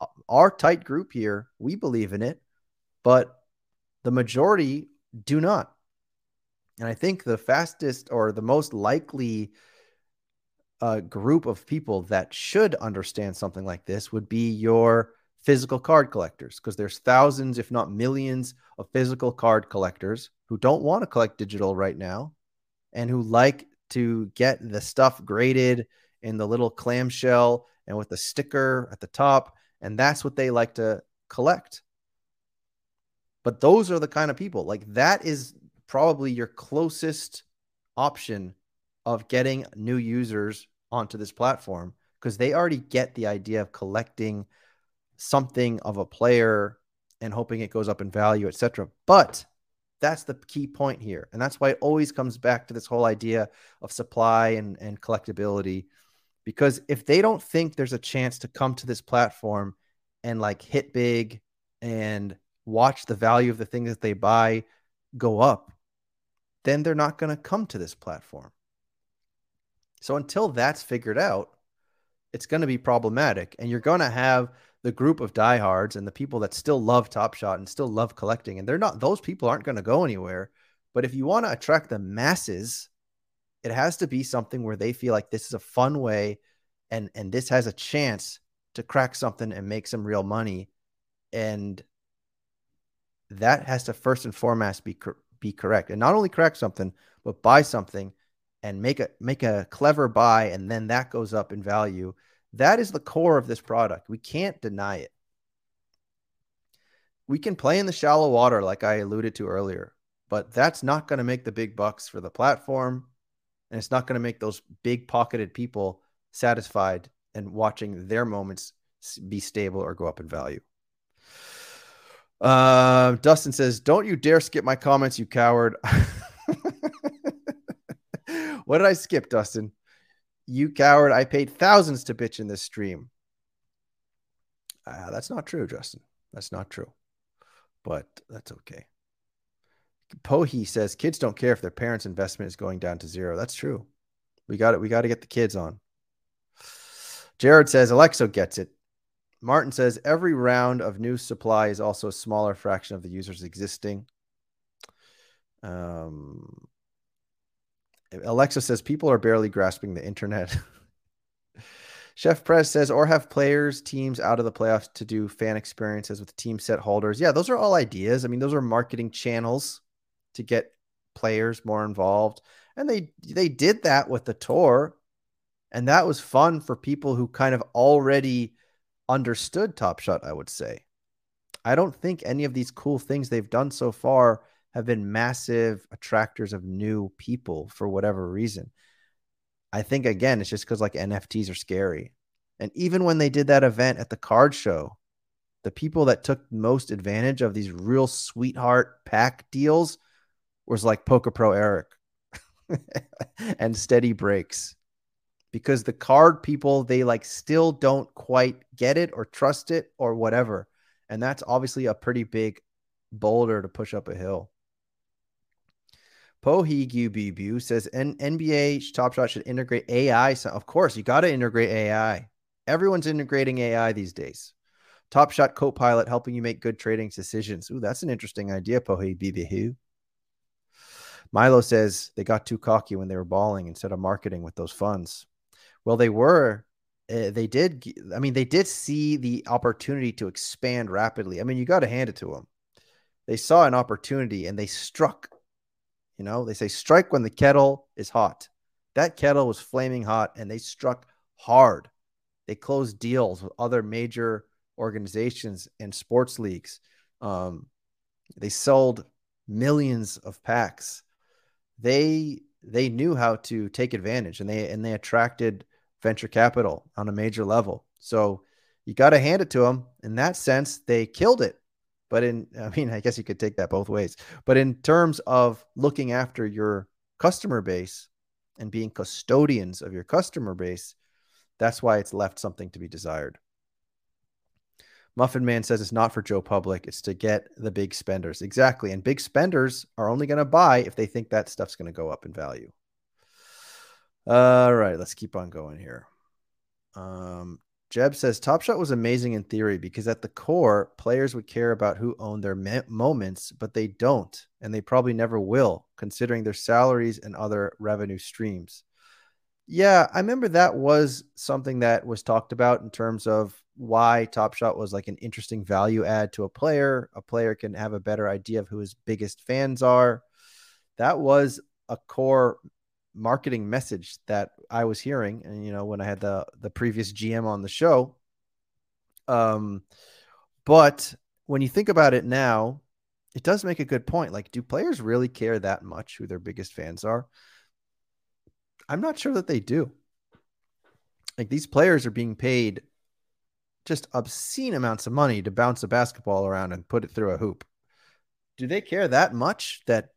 uh, our tight group here, we believe in it, but the majority do not. And I think the fastest or the most likely uh, group of people that should understand something like this would be your physical card collectors because there's thousands, if not millions, of physical card collectors who don't want to collect digital right now and who like to get the stuff graded in the little clamshell and with the sticker at the top. And that's what they like to collect. But those are the kind of people like that is probably your closest option of getting new users onto this platform because they already get the idea of collecting something of a player and hoping it goes up in value, etc. But that's the key point here. And that's why it always comes back to this whole idea of supply and, and collectability. Because if they don't think there's a chance to come to this platform and like hit big and watch the value of the things that they buy go up, then they're not going to come to this platform. So until that's figured out, it's going to be problematic. And you're going to have the group of diehards and the people that still love Top Shot and still love collecting. And they're not, those people aren't going to go anywhere. But if you want to attract the masses, it has to be something where they feel like this is a fun way and and this has a chance to crack something and make some real money and that has to first and foremost be be correct and not only crack something but buy something and make a make a clever buy and then that goes up in value that is the core of this product we can't deny it we can play in the shallow water like i alluded to earlier but that's not going to make the big bucks for the platform and it's not going to make those big pocketed people satisfied and watching their moments be stable or go up in value uh, Dustin says, "Don't you dare skip my comments, you coward." what did I skip, Dustin? You coward! I paid thousands to bitch in this stream. Uh, that's not true, Justin. That's not true. But that's okay. Pohi says kids don't care if their parents' investment is going down to zero. That's true. We got it. We got to get the kids on. Jared says Alexo gets it. Martin says every round of new supply is also a smaller fraction of the users existing. Um, Alexa says people are barely grasping the internet. Chef Press says, or have players, teams out of the playoffs to do fan experiences with team set holders. Yeah, those are all ideas. I mean, those are marketing channels to get players more involved. And they they did that with the tour. And that was fun for people who kind of already understood Top Shot, I would say. I don't think any of these cool things they've done so far have been massive attractors of new people for whatever reason. I think again, it's just because like NFTs are scary. And even when they did that event at the card show, the people that took most advantage of these real sweetheart pack deals was like Poker Pro Eric and Steady Breaks because the card people they like still don't quite get it or trust it or whatever and that's obviously a pretty big boulder to push up a hill Pohigu says N- NBA Top Shot should integrate AI. So of course, you got to integrate AI. Everyone's integrating AI these days. Top Shot Copilot helping you make good trading decisions. Ooh, that's an interesting idea, Pohigu. Milo says they got too cocky when they were balling instead of marketing with those funds. Well, they were. Uh, they did. I mean, they did see the opportunity to expand rapidly. I mean, you got to hand it to them. They saw an opportunity and they struck. You know, they say strike when the kettle is hot. That kettle was flaming hot and they struck hard. They closed deals with other major organizations and sports leagues. Um, they sold millions of packs. They they knew how to take advantage and they and they attracted venture capital on a major level. So you got to hand it to them. In that sense, they killed it. But in, I mean, I guess you could take that both ways. But in terms of looking after your customer base and being custodians of your customer base, that's why it's left something to be desired. Muffin Man says it's not for Joe Public, it's to get the big spenders. Exactly. And big spenders are only going to buy if they think that stuff's going to go up in value. All right, let's keep on going here. Um, Jeb says Top Shot was amazing in theory because at the core, players would care about who owned their me- moments, but they don't, and they probably never will, considering their salaries and other revenue streams. Yeah, I remember that was something that was talked about in terms of why Top Shot was like an interesting value add to a player. A player can have a better idea of who his biggest fans are. That was a core marketing message that I was hearing, and you know, when I had the the previous GM on the show. Um, but when you think about it now, it does make a good point. Like, do players really care that much who their biggest fans are? I'm not sure that they do. Like these players are being paid just obscene amounts of money to bounce a basketball around and put it through a hoop. Do they care that much that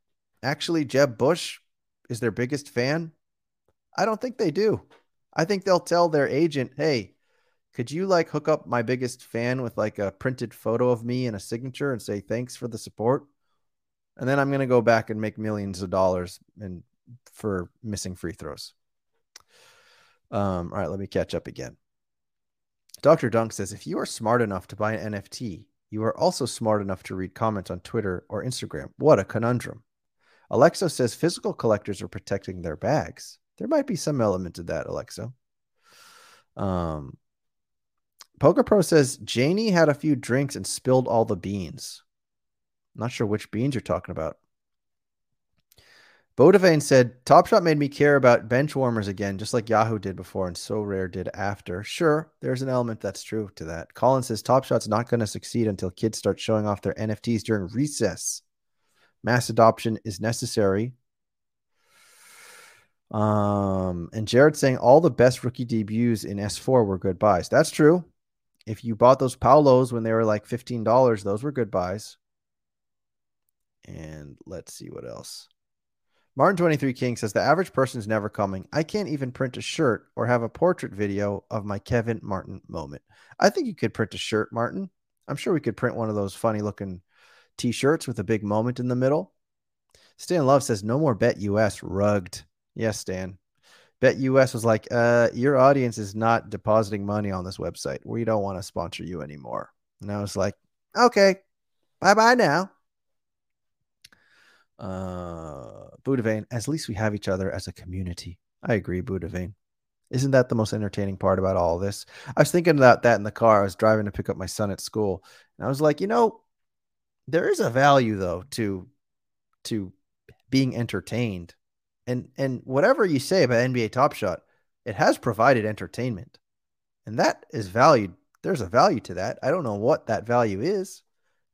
actually Jeb Bush is their biggest fan? I don't think they do. I think they'll tell their agent, hey, could you like hook up my biggest fan with like a printed photo of me and a signature and say thanks for the support? And then I'm going to go back and make millions of dollars and for missing free throws. Um, all right, let me catch up again. Dr. Dunk says if you are smart enough to buy an NFT, you are also smart enough to read comments on Twitter or Instagram. What a conundrum. Alexo says physical collectors are protecting their bags. There might be some element to that, Alexo. Um, Poker Pro says Janie had a few drinks and spilled all the beans. not sure which beans you're talking about. Bodavane said, Top Shot made me care about bench warmers again, just like Yahoo did before and Sorare did after. Sure, there's an element that's true to that. Colin says, Top Shot's not going to succeed until kids start showing off their NFTs during recess. Mass adoption is necessary. Um, and Jared saying all the best rookie debuts in S4 were good buys. That's true. If you bought those Paulos when they were like $15, those were good buys. And let's see what else. Martin 23 King says the average person is never coming. I can't even print a shirt or have a portrait video of my Kevin Martin moment. I think you could print a shirt, Martin. I'm sure we could print one of those funny looking t-shirts with a big moment in the middle. Stan Love says no more Bet US rugged. Yes, Stan. Bet US was like, uh, your audience is not depositing money on this website. We don't want to sponsor you anymore. And I was like, okay, bye bye now. Uh, Budavane, at least we have each other as a community. I agree, Budavane. Isn't that the most entertaining part about all this? I was thinking about that in the car. I was driving to pick up my son at school, and I was like, you know, there is a value though to to being entertained, and and whatever you say about NBA Top Shot, it has provided entertainment, and that is valued. There's a value to that. I don't know what that value is.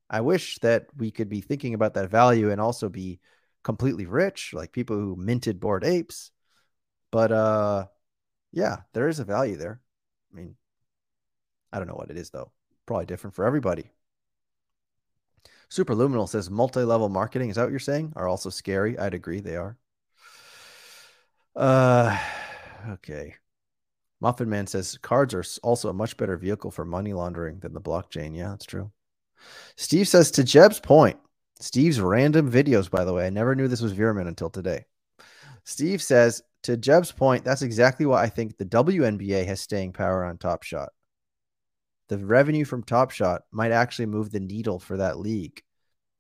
I wish that we could be thinking about that value and also be completely rich, like people who minted bored apes. But uh yeah, there is a value there. I mean, I don't know what it is though. Probably different for everybody. Superluminal says multi-level marketing. Is that what you're saying? Are also scary. I'd agree they are. Uh okay. Muffin Man says cards are also a much better vehicle for money laundering than the blockchain. Yeah, that's true. Steve says to Jeb's point, Steve's random videos, by the way. I never knew this was Veerman until today. Steve says, to Jeb's point, that's exactly why I think the WNBA has staying power on Top Shot. The revenue from Top Shot might actually move the needle for that league.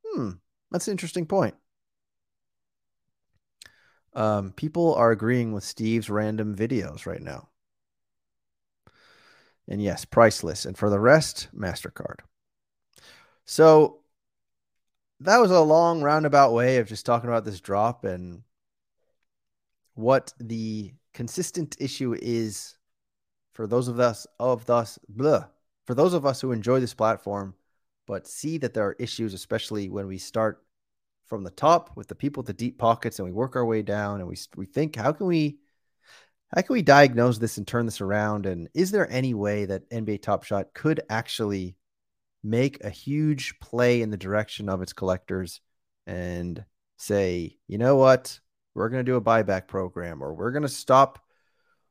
Hmm, that's an interesting point. Um, people are agreeing with Steve's random videos right now. And yes, priceless. And for the rest, MasterCard. So that was a long roundabout way of just talking about this drop and what the consistent issue is for those of us of us blah, for those of us who enjoy this platform but see that there are issues especially when we start from the top with the people with the deep pockets and we work our way down and we we think how can we how can we diagnose this and turn this around and is there any way that NBA Top Shot could actually make a huge play in the direction of its collectors and say, you know what, we're going to do a buyback program or we're going to stop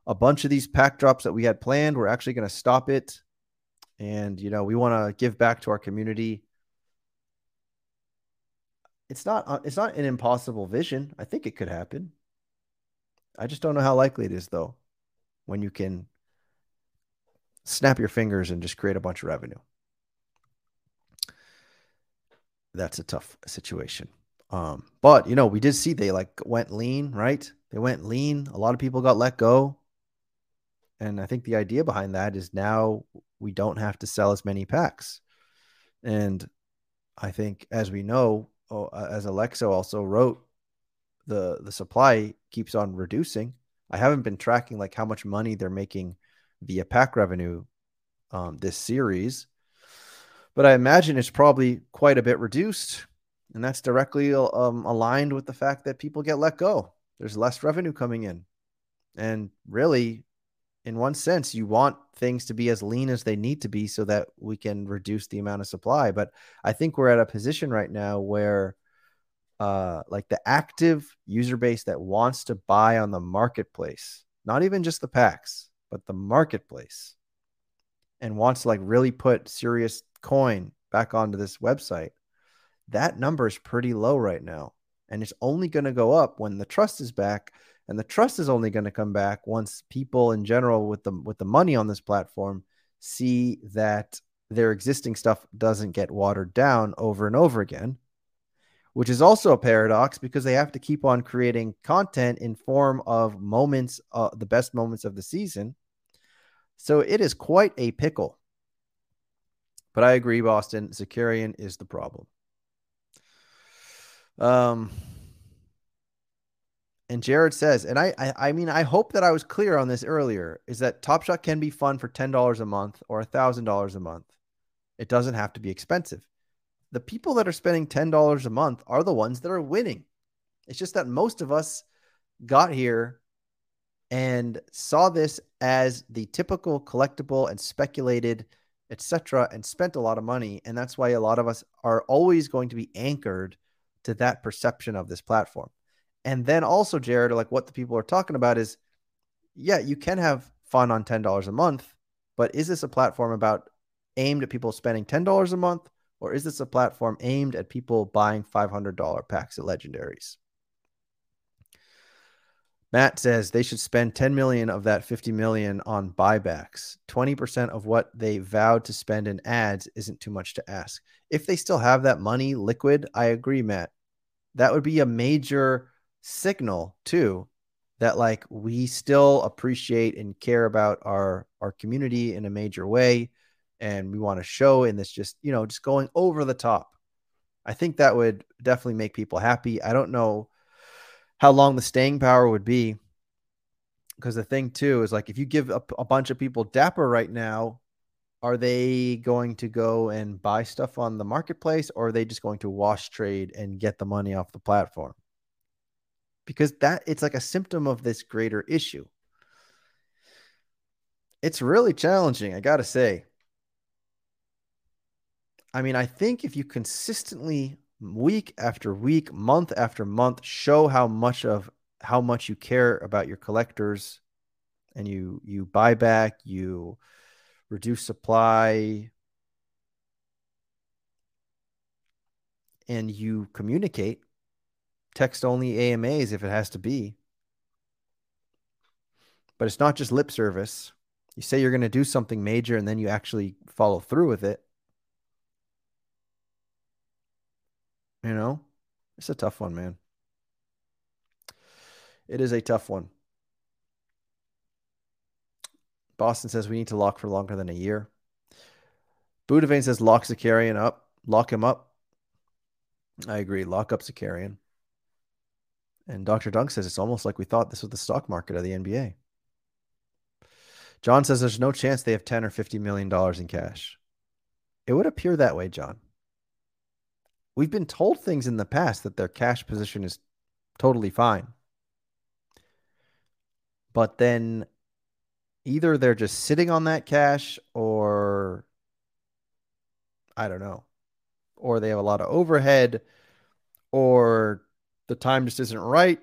a bunch of these pack drops that we had planned. We're actually going to stop it. And, you know, we want to give back to our community. It's not, uh, it's not an impossible vision. I think it could happen. I just don't know how likely it is, though, when you can snap your fingers and just create a bunch of revenue that's a tough situation. Um, but you know, we did see they like went lean, right? They went lean. A lot of people got let go. And I think the idea behind that is now we don't have to sell as many packs. And I think, as we know, as Alexo also wrote, the the supply keeps on reducing. I haven't been tracking like how much money they're making via pack revenue um, this series, but I imagine it's probably quite a bit reduced, and that's directly um, aligned with the fact that people get let go. There's less revenue coming in, and really, in one sense, you want things to be as lean as they need to be so that we can reduce the amount of supply. But I think we're at a position right now where uh, like the active user base that wants to buy on the marketplace, not even just the packs, but the marketplace, and wants to like really put serious coin back onto this website, that number is pretty low right now. And it's only going to go up when the trust is back. And the trust is only going to come back once people in general with the with the money on this platform see that their existing stuff doesn't get watered down over and over again which is also a paradox because they have to keep on creating content in form of moments, uh, the best moments of the season. So it is quite a pickle. But I agree, Boston. Zakarian is the problem. Um, and Jared says, and I, I, I mean, I hope that I was clear on this earlier, is that Top Shot can be fun for ten dollars a month or thousand dollars a month. It doesn't have to be expensive the people that are spending $10 a month are the ones that are winning. It's just that most of us got here and saw this as the typical collectible and speculated, etc., and spent a lot of money. And that's why a lot of us are always going to be anchored to that perception of this platform. And then also, Jared, like what the people are talking about is, yeah, you can have fun on $10 a month, but is this a platform about aimed at people spending $10 a month or is this a platform aimed at people buying $500 packs of legendaries? Matt says they should spend 10 million of that 50 million on buybacks. 20% of what they vowed to spend in ads isn't too much to ask. If they still have that money liquid, I agree, Matt. That would be a major signal too that like we still appreciate and care about our our community in a major way. And we want to show in this just you know just going over the top. I think that would definitely make people happy. I don't know how long the staying power would be. Because the thing too is like if you give a, a bunch of people dapper right now are they going to go and buy stuff on the marketplace or are they just going to wash trade and get the money off the platform because that it's like a symptom of this greater issue. It's really challenging i gotta say. I mean, I think if you consistently week after week, month after month show how much of how much you care about your collectors and you you buy back, you reduce supply and you communicate text only AMAs if it has to be. But it's not just lip service. You say you're going to do something major and then you actually follow through with it. You know, it's a tough one, man. It is a tough one. Boston says we need to lock for longer than a year. Budavane says lock Zakarian up. Lock him up. I agree. Lock up Zakarian. And Dr. Dunk says it's almost like we thought this was the stock market of the NBA. John says there's no chance they have 10 or 50 million dollars in cash. It would appear that way, John we've been told things in the past that their cash position is totally fine. But then either they're just sitting on that cash or I don't know. Or they have a lot of overhead or the time just isn't right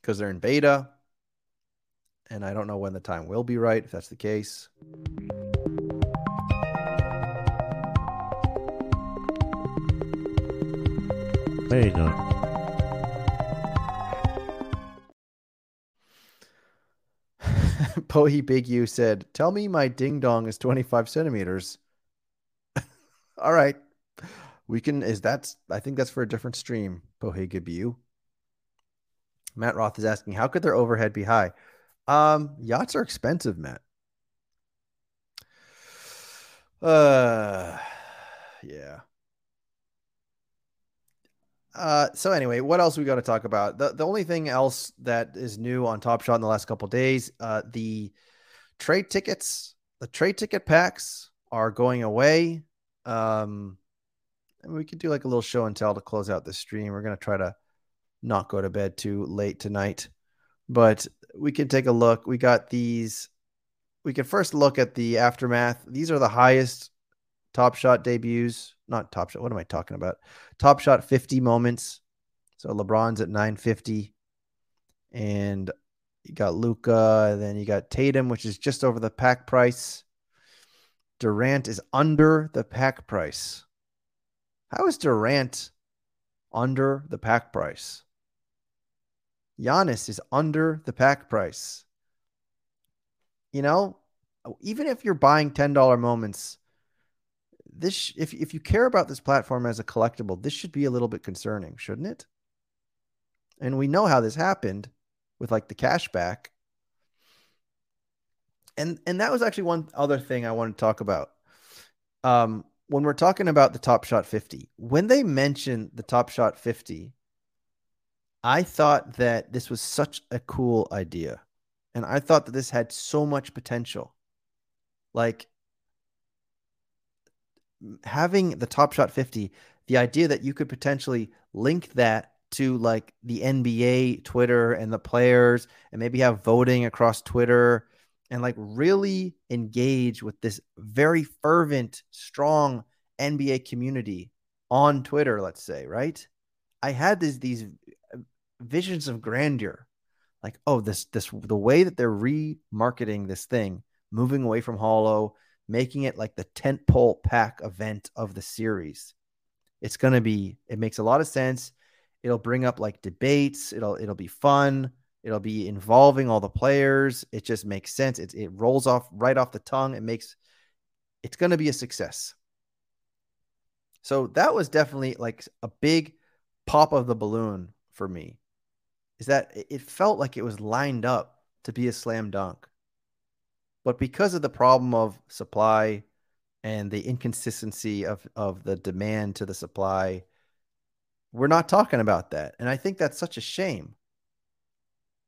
because they're in beta. And I don't know when the time will be right if that's the case. Hey, Doc. Pohi Big U said, Tell me my ding dong is 25 centimeters. All right. We can, is that's, I think that's for a different stream, Gibu. Matt Roth is asking, how could their overhead be high? Um, yachts are expensive, Matt. Uh, yeah. Uh, so anyway, what else we got to talk about? The the only thing else that is new on Top Shot in the last couple days, uh, the trade tickets, the trade ticket packs are going away. Um, and we could do like a little show and tell to close out the stream. We're gonna try to not go to bed too late tonight, but we can take a look. We got these. We can first look at the aftermath. These are the highest Top Shot debuts. Not Top Shot. What am I talking about? Top Shot 50 moments. So LeBron's at 950. And you got Luka. then you got Tatum, which is just over the pack price. Durant is under the pack price. How is Durant under the pack price? Giannis is under the pack price. You know, even if you're buying $10 moments, this if if you care about this platform as a collectible, this should be a little bit concerning, shouldn't it? And we know how this happened with like the cashback. And and that was actually one other thing I wanted to talk about. Um, when we're talking about the Top Shot 50, when they mentioned the Top Shot 50, I thought that this was such a cool idea. And I thought that this had so much potential. Like having the Top Shot 50, the idea that you could potentially link that to like the NBA Twitter and the players and maybe have voting across Twitter and like really engage with this very fervent, strong NBA community on Twitter, let's say, right? I had these these visions of grandeur. Like, oh, this this the way that they're remarketing this thing, moving away from Hollow, making it like the tentpole pack event of the series. It's to be it makes a lot of sense. It'll bring up like debates, it'll it'll be fun, it'll be involving all the players. It just makes sense. It it rolls off right off the tongue. It makes it's going to be a success. So that was definitely like a big pop of the balloon for me. Is that it felt like it was lined up to be a slam dunk. But because of the problem of supply and the inconsistency of, of the demand to the supply, we're not talking about that. And I think that's such a shame.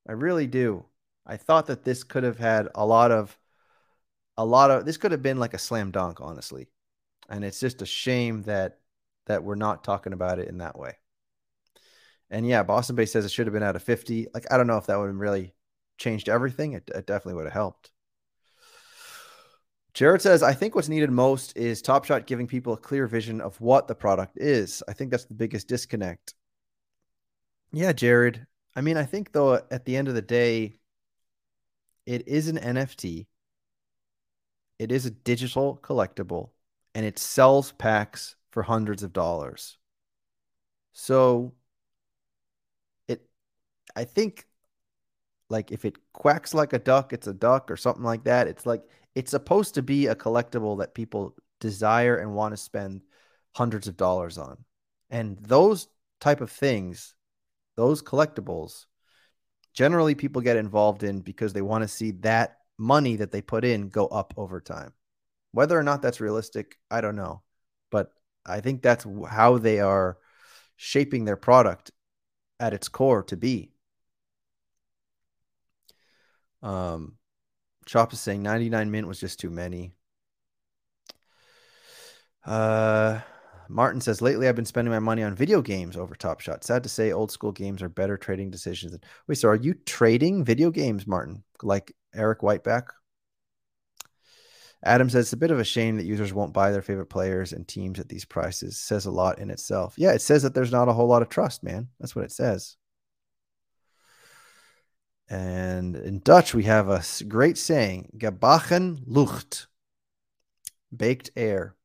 I really do. I thought that this could have had a lot of a lot of this could have been like a slam dunk, honestly. And it's just a shame that that we're not talking about it in that way. And yeah, Boston Bay says it should have been out of 50. Like, I don't know if that would have really changed everything. It, it definitely would have helped. Jared says, I think what's needed most is Top Shot giving people a clear vision of what the product is. I think that's the biggest disconnect. Yeah, Jared. I mean, I think though at the end of the day, it is an NFT. It is a digital collectible and it sells packs for hundreds of dollars. So it I think like if it quacks like a duck, it's a duck or something like that. It's like it's supposed to be a collectible that people desire and want to spend hundreds of dollars on. And those type of things, those collectibles, generally people get involved in because they want to see that money that they put in go up over time. Whether or not that's realistic, I don't know. But I think that's how they are shaping their product at its core to be. Um, Chop is saying 99 mint was just too many. Uh, Martin says lately I've been spending my money on video games over Top Shot. Sad to say, old school games are better trading decisions. Than... Wait, so are you trading video games, Martin? Like Eric Whiteback? Adam says it's a bit of a shame that users won't buy their favorite players and teams at these prices. Says a lot in itself. Yeah, it says that there's not a whole lot of trust, man. That's what it says. And in Dutch, we have a great saying, gebakken lucht, baked air.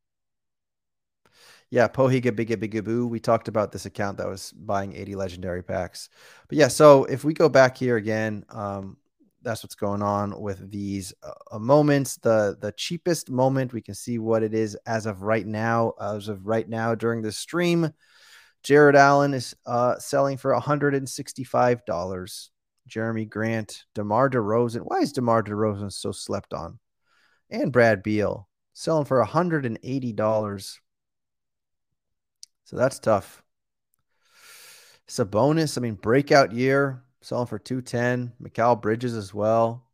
Yeah, Pohiga Biga Biga Boo. We talked about this account that was buying 80 legendary packs. But yeah, so if we go back here again, um, that's what's going on with these uh, moments. The the cheapest moment, we can see what it is as of right now. As of right now during the stream, Jarrett Allen is uh, selling for $165. Jerami Grant, DeMar DeRozan. Why is DeMar DeRozan so slept on? And Brad Beal selling for $180. So that's tough. It's a bonus. I mean, breakout year, selling for 210. Mikal Bridges as well.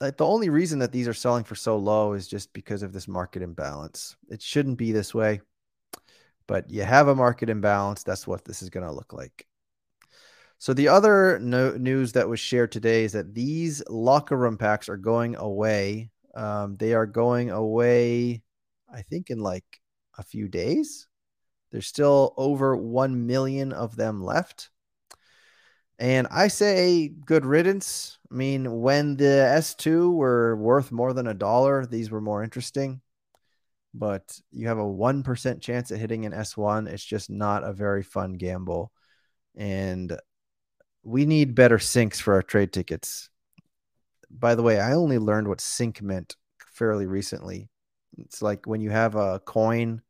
Like the only reason that these are selling for so low is just because of this market imbalance. It shouldn't be this way, but you have a market imbalance. That's what this is going to look like. So the other no- news that was shared today is that these locker room packs are going away. Um, they are going away, I think, in like a few days. There's still over 1 million of them left. And I say good riddance. I mean, when the S2 were worth more than a dollar, these were more interesting. But you have a 1% chance at hitting an S1. It's just not a very fun gamble. And we need better sinks for our trade tickets. By the way, I only learned what sink meant fairly recently. It's like when you have a coin,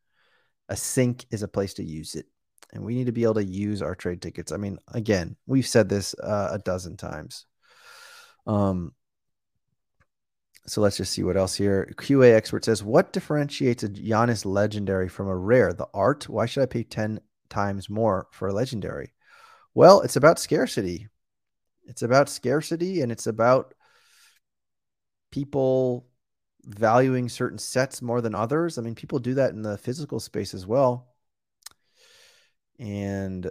a sink is a place to use it. And we need to be able to use our trade tickets. I mean, again, we've said this uh, a dozen times. Um, so let's just see what else here. QA expert says, What differentiates a Giannis legendary from a rare? The art? Why should I pay 10 times more for a legendary? Well, it's about scarcity. It's about scarcity and it's about people valuing certain sets more than others. I mean, people do that in the physical space as well. And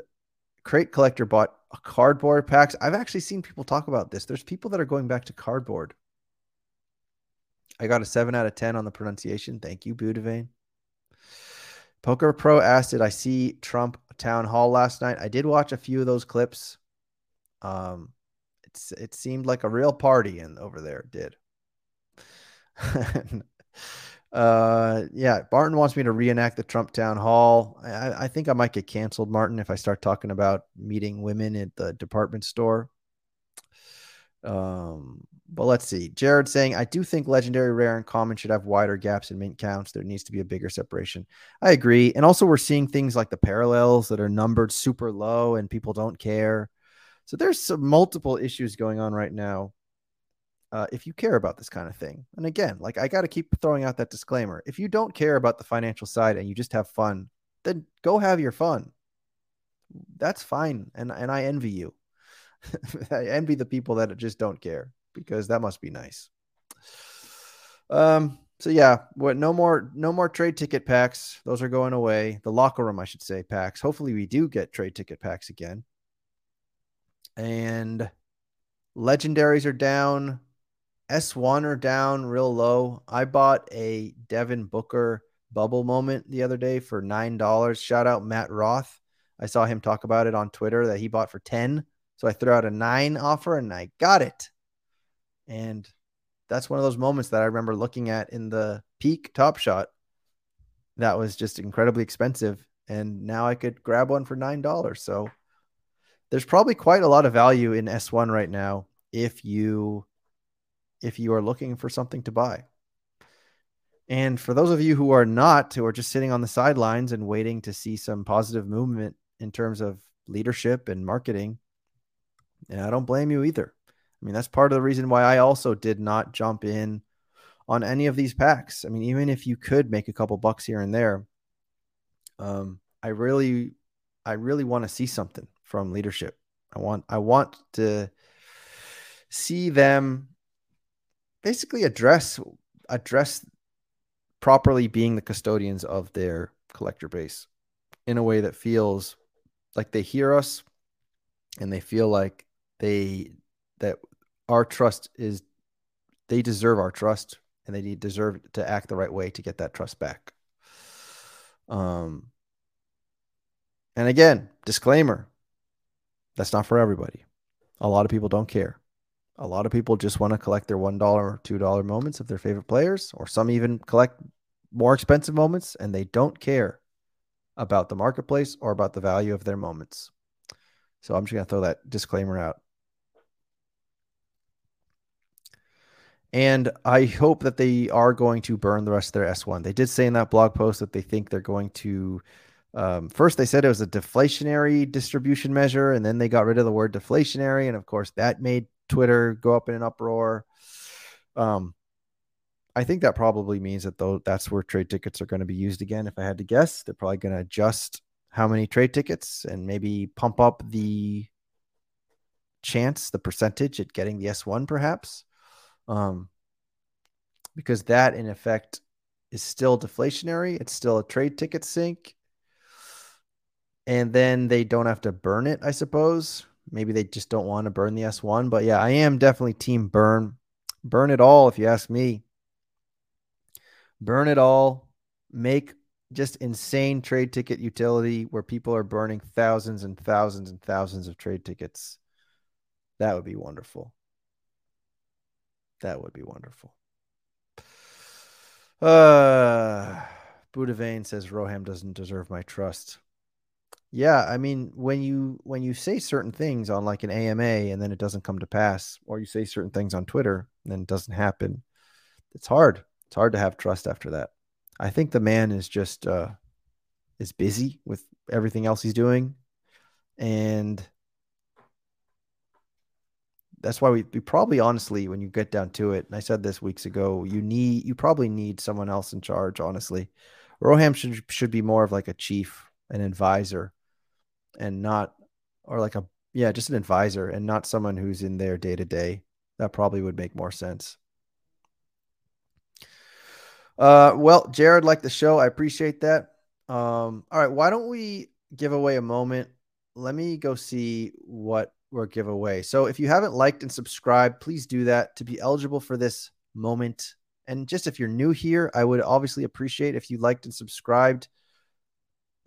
Crate Collector bought cardboard packs. I've actually seen people talk about this. There's people that are going back to cardboard. I got a 7 out of 10 on the pronunciation. Thank you, Budavane. Poker Pro asked, Did I see Trump town hall last night? I did watch a few of those clips. Um, it's it seemed like a real party in over there. It did. uh, yeah, Martin wants me to reenact the Trump town hall. I, I think I might get canceled, Martin, if I start talking about meeting women at the department store. Um, but let's see. Jared saying, I do think legendary, rare, and common should have wider gaps in mint counts. There needs to be a bigger separation. I agree. And also, we're seeing things like the parallels that are numbered super low and people don't care. So there's some multiple issues going on right now. Uh, if you care about this kind of thing, and again, like I got to keep throwing out that disclaimer. If you don't care about the financial side and you just have fun, then go have your fun. That's fine, and and I envy you. I envy the people that just don't care because that must be nice. Um. So yeah, what? No more, no more trade ticket packs. Those are going away. The locker room, I should say, packs. Hopefully, we do get trade ticket packs again. And legendaries are down. S1 are down real low. I bought a Devin Booker bubble moment the other day for $9. Shout out Matt Roth. I saw him talk about it on Twitter that he bought for 10. So I threw out a 9 offer and I got it. And that's one of those moments that I remember looking at in the peak top shot that was just incredibly expensive and now I could grab one for $9. So there's probably quite a lot of value in S1 right now if you if you are looking for something to buy. And for those of you who are not, who are just sitting on the sidelines and waiting to see some positive movement in terms of leadership and marketing, and I don't blame you either. I mean, that's part of the reason why I also did not jump in on any of these packs. I mean, even if you could make a couple bucks here and there, um, I really, I really want to see something from leadership. I want, I want to see them basically address address properly being the custodians of their collector base in a way that feels like they hear us and they feel like they that our trust is they deserve our trust and they deserve to act the right way to get that trust back. Um and again disclaimer that's not for everybody. A lot of people don't care a lot of people just want to collect their $1 or $2 moments of their favorite players, or some even collect more expensive moments, and they don't care about the marketplace or about the value of their moments. So I'm just going to throw that disclaimer out. And I hope that they are going to burn the rest of their S1. They did say in that blog post that they think they're going to Um, first, they said it was a deflationary distribution measure, and then they got rid of the word deflationary, and of course, that made Twitter go up in an uproar. Um, I think that probably means that though that's where trade tickets are going to be used again. If I had to guess, they're probably going to adjust how many trade tickets and maybe pump up the chance, the percentage at getting the S1 perhaps. Um, because that in effect is still deflationary. It's still a trade ticket sink. And then they don't have to burn it, I suppose. Maybe they just don't want to burn the S1. But yeah, I am definitely team burn. Burn it all, if you ask me. Burn it all. Make just insane trade ticket utility where people are burning thousands and thousands and thousands of trade tickets. That would be wonderful. That would be wonderful. Uh Budavane says Roham doesn't deserve my trust. Yeah, I mean when you when you say certain things on like an AMA and then it doesn't come to pass, or you say certain things on Twitter and then it doesn't happen, it's hard. It's hard to have trust after that. I think the man is just uh is busy with everything else he's doing. And that's why we, we probably honestly, when you get down to it, and I said this weeks ago, you need you probably need someone else in charge, honestly. Roham should should be more of like a chief, an advisor, and not or like a yeah, just an advisor and not someone who's in there day to day. That probably would make more sense. Uh well, Jared liked the show. I appreciate that. Um, all right, why don't we give away a moment? Let me go see what or giveaway. So if you haven't liked and subscribed, please do that to be eligible for this moment. And just if you're new here, I would obviously appreciate if you liked and subscribed.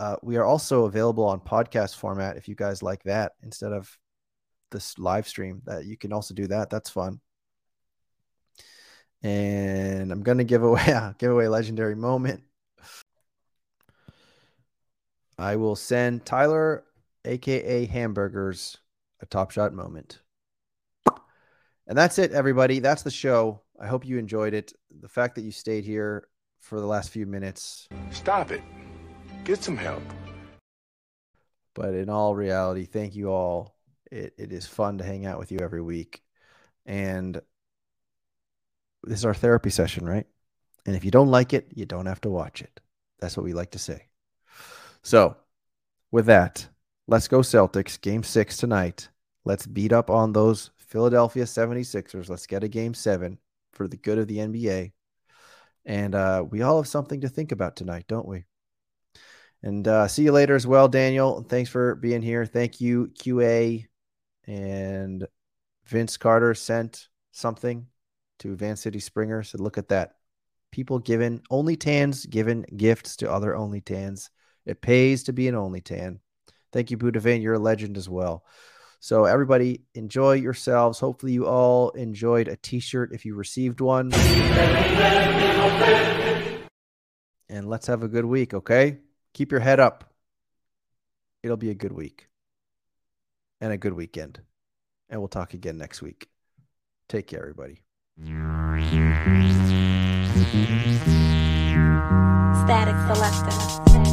Uh, we are also available on podcast format if you guys like that instead of this live stream. That you can also do that. That's fun. And I'm gonna give away give away legendary moment. I will send Tyler, aka Hamburgers, a top shot moment. And that's it, everybody. That's the show. I hope you enjoyed it. The fact that you stayed here for the last few minutes. Stop it. Get some help. But in all reality, thank you all. It, it is fun to hang out with you every week. And this is our therapy session, right? And if you don't like it, you don't have to watch it. That's what we like to say. So, with that, let's go Celtics. Game six tonight. Let's beat up on those Philadelphia 76ers. Let's get a game seven for the good of the NBA. And uh, we all have something to think about tonight, don't we? And uh, see you later as well, Daniel. Thanks for being here. Thank you, QA. And Vince Carter sent something to Van City Springer. Said, look at that. People giving only tans, giving gifts to other only tans. It pays to be an only tan. Thank you, Budavane. You're a legend as well. So everybody enjoy yourselves. Hopefully you all enjoyed a t-shirt if you received one. And let's have a good week, okay? Keep your head up. It'll be a good week. And a good weekend. And we'll talk again next week. Take care everybody. Static Selector.